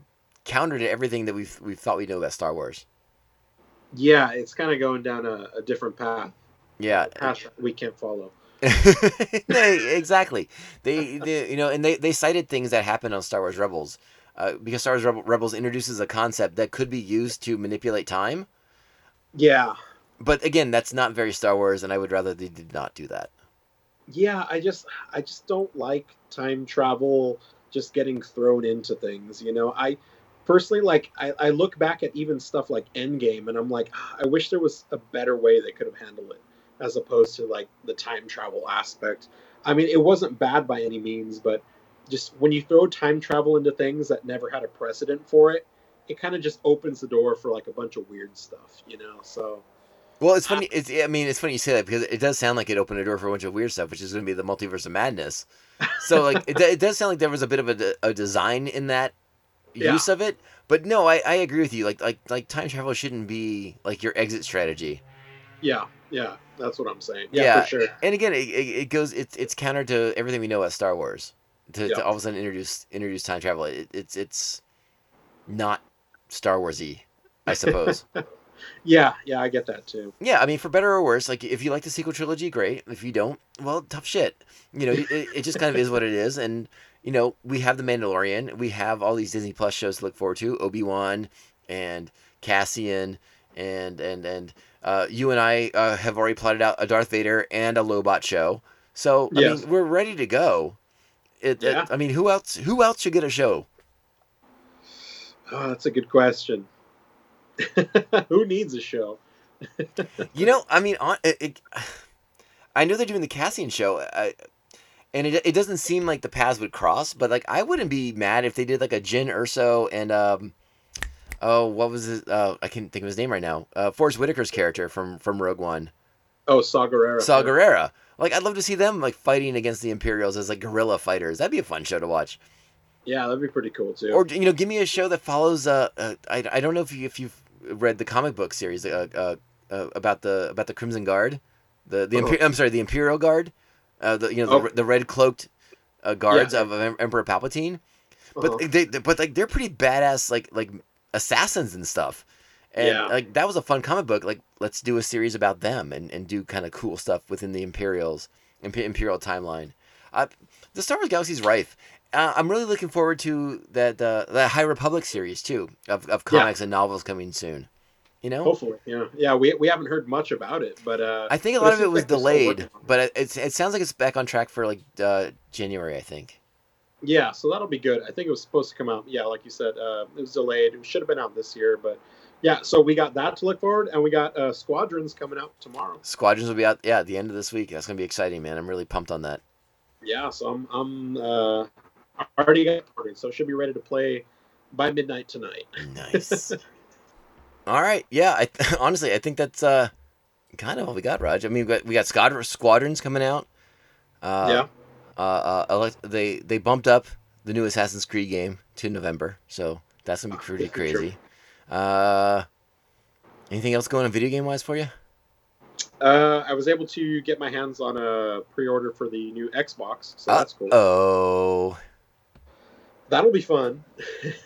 counter to everything that we've we thought we know about Star Wars. Yeah, it's kind of going down a, a different path. Yeah, path we can't follow. They- exactly. They, they, you know, and they, they cited things that happened on Star Wars Rebels, uh, because Star Wars Rebel, Rebels introduces a concept that could be used to manipulate time. Yeah. But again, that's not very Star Wars, and I would rather they did not do that. Yeah, I just I just don't like time travel just getting thrown into things, you know. I personally like I, I look back at even stuff like Endgame and I'm like, "Ah, I wish there was a better way they could have handled it as opposed to like the time travel aspect. I mean, it wasn't bad by any means, but just when you throw time travel into things that never had a precedent for it, it kind of just opens the door for like a bunch of weird stuff, you know. So Well, it's funny. It's I mean, it's funny you say that because it does sound like it opened a door for a bunch of weird stuff, which is going to be the multiverse of madness. So like, it, it does sound like there was a bit of a, de- a design in that Yeah. use of it. But no, I, I agree with you. Like like like time travel shouldn't be like your exit strategy. yeah, yeah, that's what I'm saying. Yeah, Yeah. for sure. And again, it, it, it goes it's it's counter to everything we know about Star Wars. To, Yeah. to all of a sudden introduce introduce time travel, it, it's it's not Star Warsy, I suppose. Yeah, yeah, I get that too. Yeah, I mean, for better or worse, like if you like the sequel trilogy, great. If you don't, well, tough shit. You know, it, it just kind of is what it is. And you know, we have the Mandalorian, we have all these Disney Plus shows to look forward to, Obi Wan and Cassian, and and and uh, you and I uh, have already plotted out a Darth Vader and a Lobot show. So I Yes. mean, we're ready to go. It, it- Yeah. I mean, who else? Who else should get a show? Oh, that's a good question. Who needs a show? You know, I mean, on, it, it, I know they're doing the Cassian show, I, and it, it doesn't seem like the paths would cross. But like, I wouldn't be mad if they did like a Jyn Erso and um, oh, what was his? Uh, I can't think of his name right now. Uh, Forest Whitaker's character from from Rogue One, Oh, Saw Gerrera. Saw Gerrera. Like, I'd love to see them like fighting against the Imperials as like guerrilla fighters. That'd be a fun show to watch. Yeah, that'd be pretty cool too. Or you know, give me a show that follows. Uh, uh I, I don't know if you if you've read the comic book series uh, uh, uh about the about the Crimson Guard, the the Oh. Imper- I'm sorry, the Imperial Guard, uh, the you know the, Oh. the red cloaked uh, guards Yeah. of, Emperor Palpatine. Uh-huh. But they, they- but like they're pretty badass like like assassins and stuff. And Yeah. like that was a fun comic book. Like let's do a series about them and, and do kind of cool stuff within the Imperials Imp- Imperial timeline. Uh, the Star Wars Galaxy's rife. Uh, I'm really looking forward to that uh, the High Republic series too of, of Yeah. comics and novels coming soon. You know, Hopefully, yeah, yeah. We, we haven't heard much about it, but uh, I think a lot of it was like they're still delayed, working on it. but it, it sounds like it's back on track for like uh, January. I think. yeah, so that'll be good. I think it was supposed to come out. Yeah, like you said, uh, it was delayed. It should have been out this year, but yeah. So we got that to look forward, and we got uh, Squadrons coming out tomorrow. Squadrons will be out yeah at the end of this week. That's gonna be exciting, man. I'm really pumped on that. Yeah, so I'm I'm uh, already got so should be ready to play by midnight tonight. Nice. All right. Yeah. I honestly, I think that's uh, kind of all we got, Raj. I mean, we got, we got squadron, squadrons coming out. Uh, yeah, Uh, uh, elect- they they bumped up the new Assassin's Creed game to November, so that's gonna be Ah, pretty crazy. Uh, anything else going on video game wise for you? uh, I was able to get my hands on a pre-order for the new Xbox, so that's cool. Oh, That'll be fun.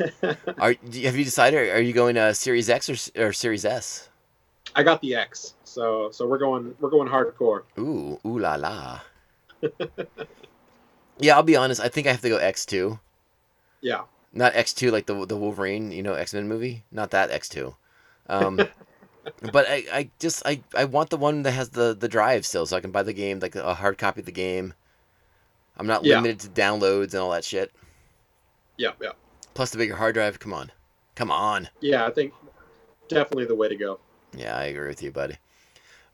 are have you decided? Are you going uh, Series X or, or Series S? I got the X, so so we're going we're going hardcore. Ooh, ooh la la. yeah, I'll be honest. I think I have to go X two. Yeah, not X two like the the Wolverine, you know, X Men movie. Not that X two. Um, but I, I just I, I want the one that has the the drive still, so I can buy the game like a hard copy of the game. I'm not Yeah. limited to downloads and all that shit. Yeah, yeah, Plus the bigger hard drive. Come on, come on. yeah. I think definitely the way to go. Yeah, I agree with you, buddy.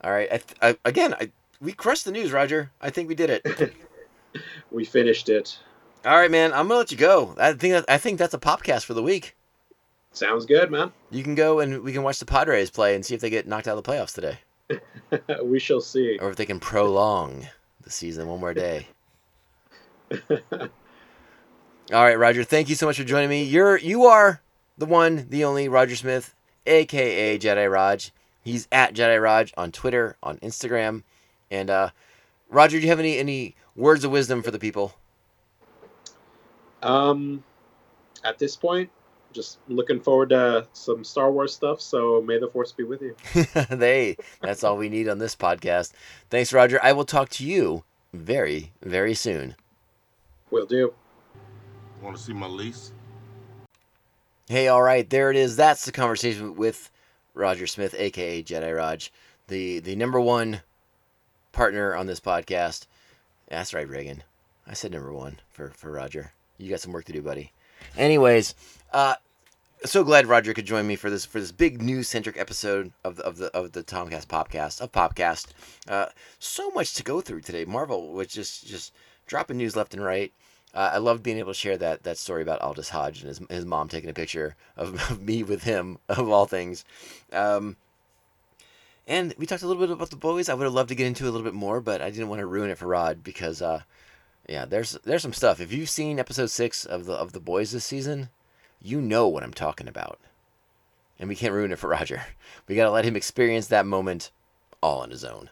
All right. I th- I, again, I, we crushed the news, Roger. I think we did it. We finished it. All right, man. I'm gonna let you go. I think that, I think that's a popcast for the week. Sounds good, man. You can go and we can watch the Padres play and see if they get knocked out of the playoffs today, we shall see. or if they can prolong the season one more day. All right, Roger. Thank you so much for joining me. You're you are the one, the only Roger Smith, aka Jedi Raj. He's at Jedi Raj on Twitter, on Instagram, and uh, Roger, do you have any any words of wisdom for the people? Um, at this point, just looking forward to some Star Wars stuff. So may the Force be with you. they that's all we need on this podcast. Thanks, Roger. I will talk to you very very soon. Will do. Want to see my lease? Hey, all right, there it is. That's the conversation with Roger Smith, aka Jedi Raj, the the number one partner on this podcast. That's right, Reagan. I said number one for for Roger. You got some work to do, buddy. Anyways, uh, so glad Roger could join me for this for this big news centric episode of the of the of the Tomcast Popcast of Popcast. Uh, so much to go through today. Marvel was just just dropping news left and right. Uh, I love being able to share that that story about Aldis Hodge and his his mom taking a picture of, of me with him of all things. Um, and we talked a little bit about the boys. I would have loved to get into a little bit more, but I didn't want to ruin it for Rod because, uh, yeah, there's there's some stuff. If you've seen episode six of the of the boys this season, you know what I'm talking about. And we can't ruin it for Roger. We got to let him experience that moment all on his own.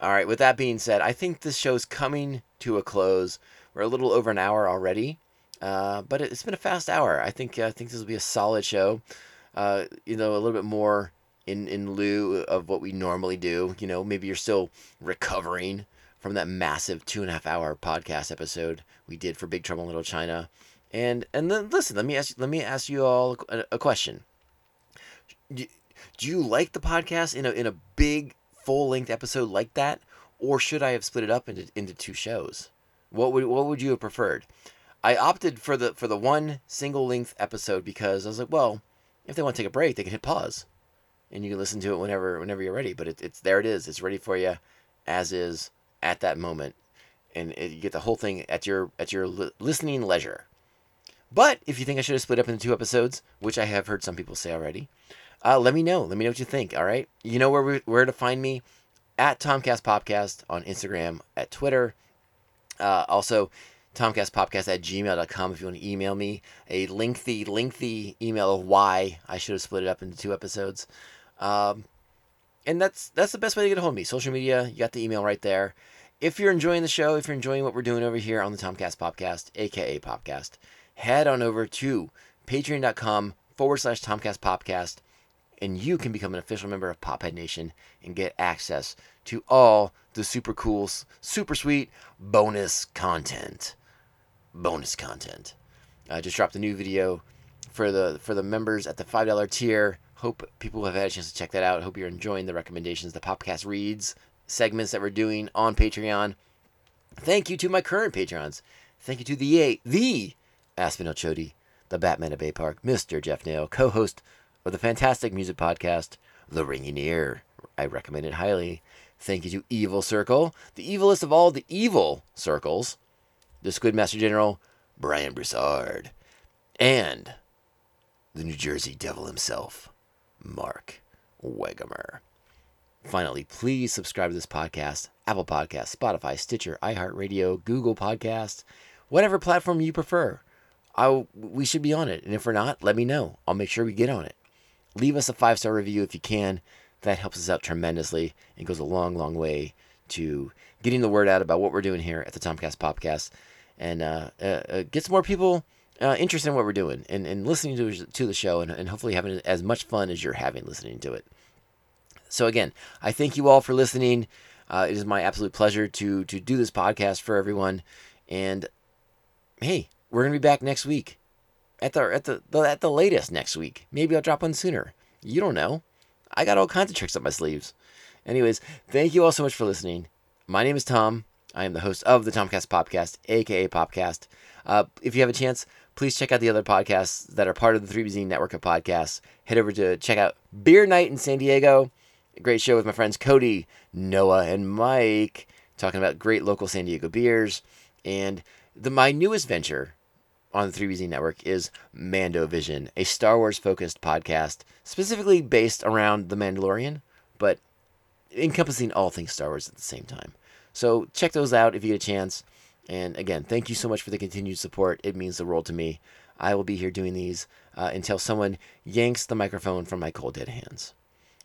All right, with that being said, I think this show's coming to a close. We're a little over an hour already, uh, but it's been a fast hour. I think I think this will be a solid show. Uh, you know, a little bit more in in lieu of what we normally do. You know, maybe you're still recovering from that massive two and a half hour podcast episode we did for Big Trouble in Little China. And and then listen, let me ask let me ask you all a, a question. Do, do you like the podcast in a in a big full length episode like that, or should I have split it up into into two shows? What would what would you have preferred? I opted for the for the one single length episode because I was like, well, if they want to take a break, they can hit pause, and you can listen to it whenever whenever you're ready. But it, it's there. It is. It's ready for you, as is at that moment, and it, you get the whole thing at your at your li- listening leisure. But if you think I should have split up into two episodes, which I have heard some people say already, uh, let me know. Let me know what you think. All right. You know where we, where to find me at Tomcast Popcast on Instagram, at Twitter. Uh, also, TomcastPopcast at gmail.com if you want to email me a lengthy, lengthy email of why I should have split it up into two episodes. Um, and that's that's the best way to get a hold of me. Social media, you got the email right there. If you're enjoying the show, if you're enjoying what we're doing over here on the Tomcast Podcast, aka Popcast, head on over to patreon.com forward slash Tomcast Popcast, and you can become an official member of Pophead Nation and get access to all the super cool, super sweet bonus content. Bonus content. I just dropped a new video for the for the members at the five dollar tier. Hope people have had a chance to check that out. Hope you're enjoying the recommendations, the podcast reads segments that we're doing on Patreon. Thank you to my current patrons. Thank you to the the Aspen Chody, the Batman of Bay Park, Mr. Jeff Nail, co-host of the fantastic music podcast, The Ringing Ear. I recommend it highly. Thank you to Evil Circle, the evilest of all the evil circles, the Squidmaster General, Brian Broussard, and the New Jersey Devil himself, Mark Wegemer. Finally, please subscribe to this podcast, Apple Podcasts, Spotify, Stitcher, iHeartRadio, Google Podcasts, whatever platform you prefer. I, we should be on it. And if we're not, let me know. I'll make sure we get on it. Leave us a five star review if you can. That helps us out tremendously and goes a long, long way to getting the word out about what we're doing here at the Tomcast Podcast and uh, uh, uh, gets more people uh, interested in what we're doing and, and listening to, to the show and, and hopefully having as much fun as you're having listening to it. So, again, I thank you all for listening. Uh, it is my absolute pleasure to, to do this podcast for everyone. And hey, we're going to be back next week at the at the, the at the latest next week. Maybe I'll drop one sooner. You don't know. I got all kinds of tricks up my sleeves. Anyways, thank you all so much for listening. My name is Tom. I am the host of the Tomcast Podcast, aka Popcast. Uh, if you have a chance, please check out the other podcasts that are part of the 3BZ network of podcasts. Head over to check out Beer Night in San Diego. A great show with my friends Cody, Noah, and Mike talking about great local San Diego beers. And the my newest venture on the 3BZ network is Mando Vision, a Star Wars focused podcast specifically based around The Mandalorian, but encompassing all things Star Wars at the same time. So check those out if you get a chance. And again, thank you so much for the continued support. It means the world to me. I will be here doing these uh, until someone yanks the microphone from my cold dead hands.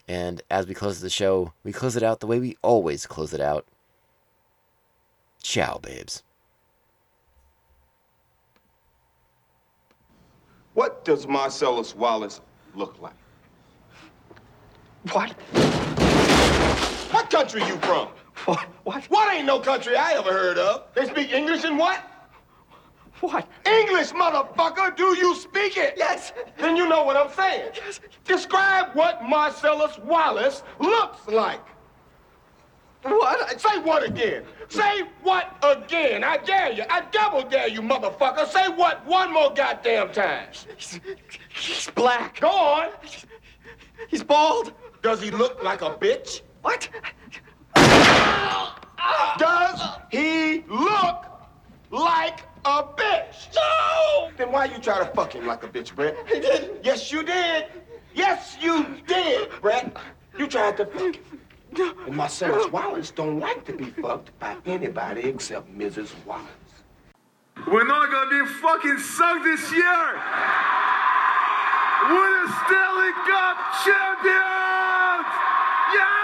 And as we close the show, we close it out the way we always close it out. Ciao, babes. What does Marcellus Wallace look like? What? What country you from? What? What? What ain't no country I ever heard of? They speak English and what? What? English, motherfucker! Do you speak it? Yes. Then you know what I'm saying. Yes. Describe what Marcellus Wallace looks like. What? Say what again? Say what again? I dare you. I double dare you, motherfucker. Say what one more goddamn time. He's, he's black. Go on. He's bald. Does he look like a bitch? What? Does he look like a bitch? No! Then why you try to fuck him like a bitch, Brett? He didn't. Yes, you did. Yes, you did, Brett. You tried to fuck him. No. And Marcellus Wallace don't like to be fucked by anybody except Mrs. Wallace. We're not gonna be fucking sucked this year. We're the Stanley Cup champions. Yeah.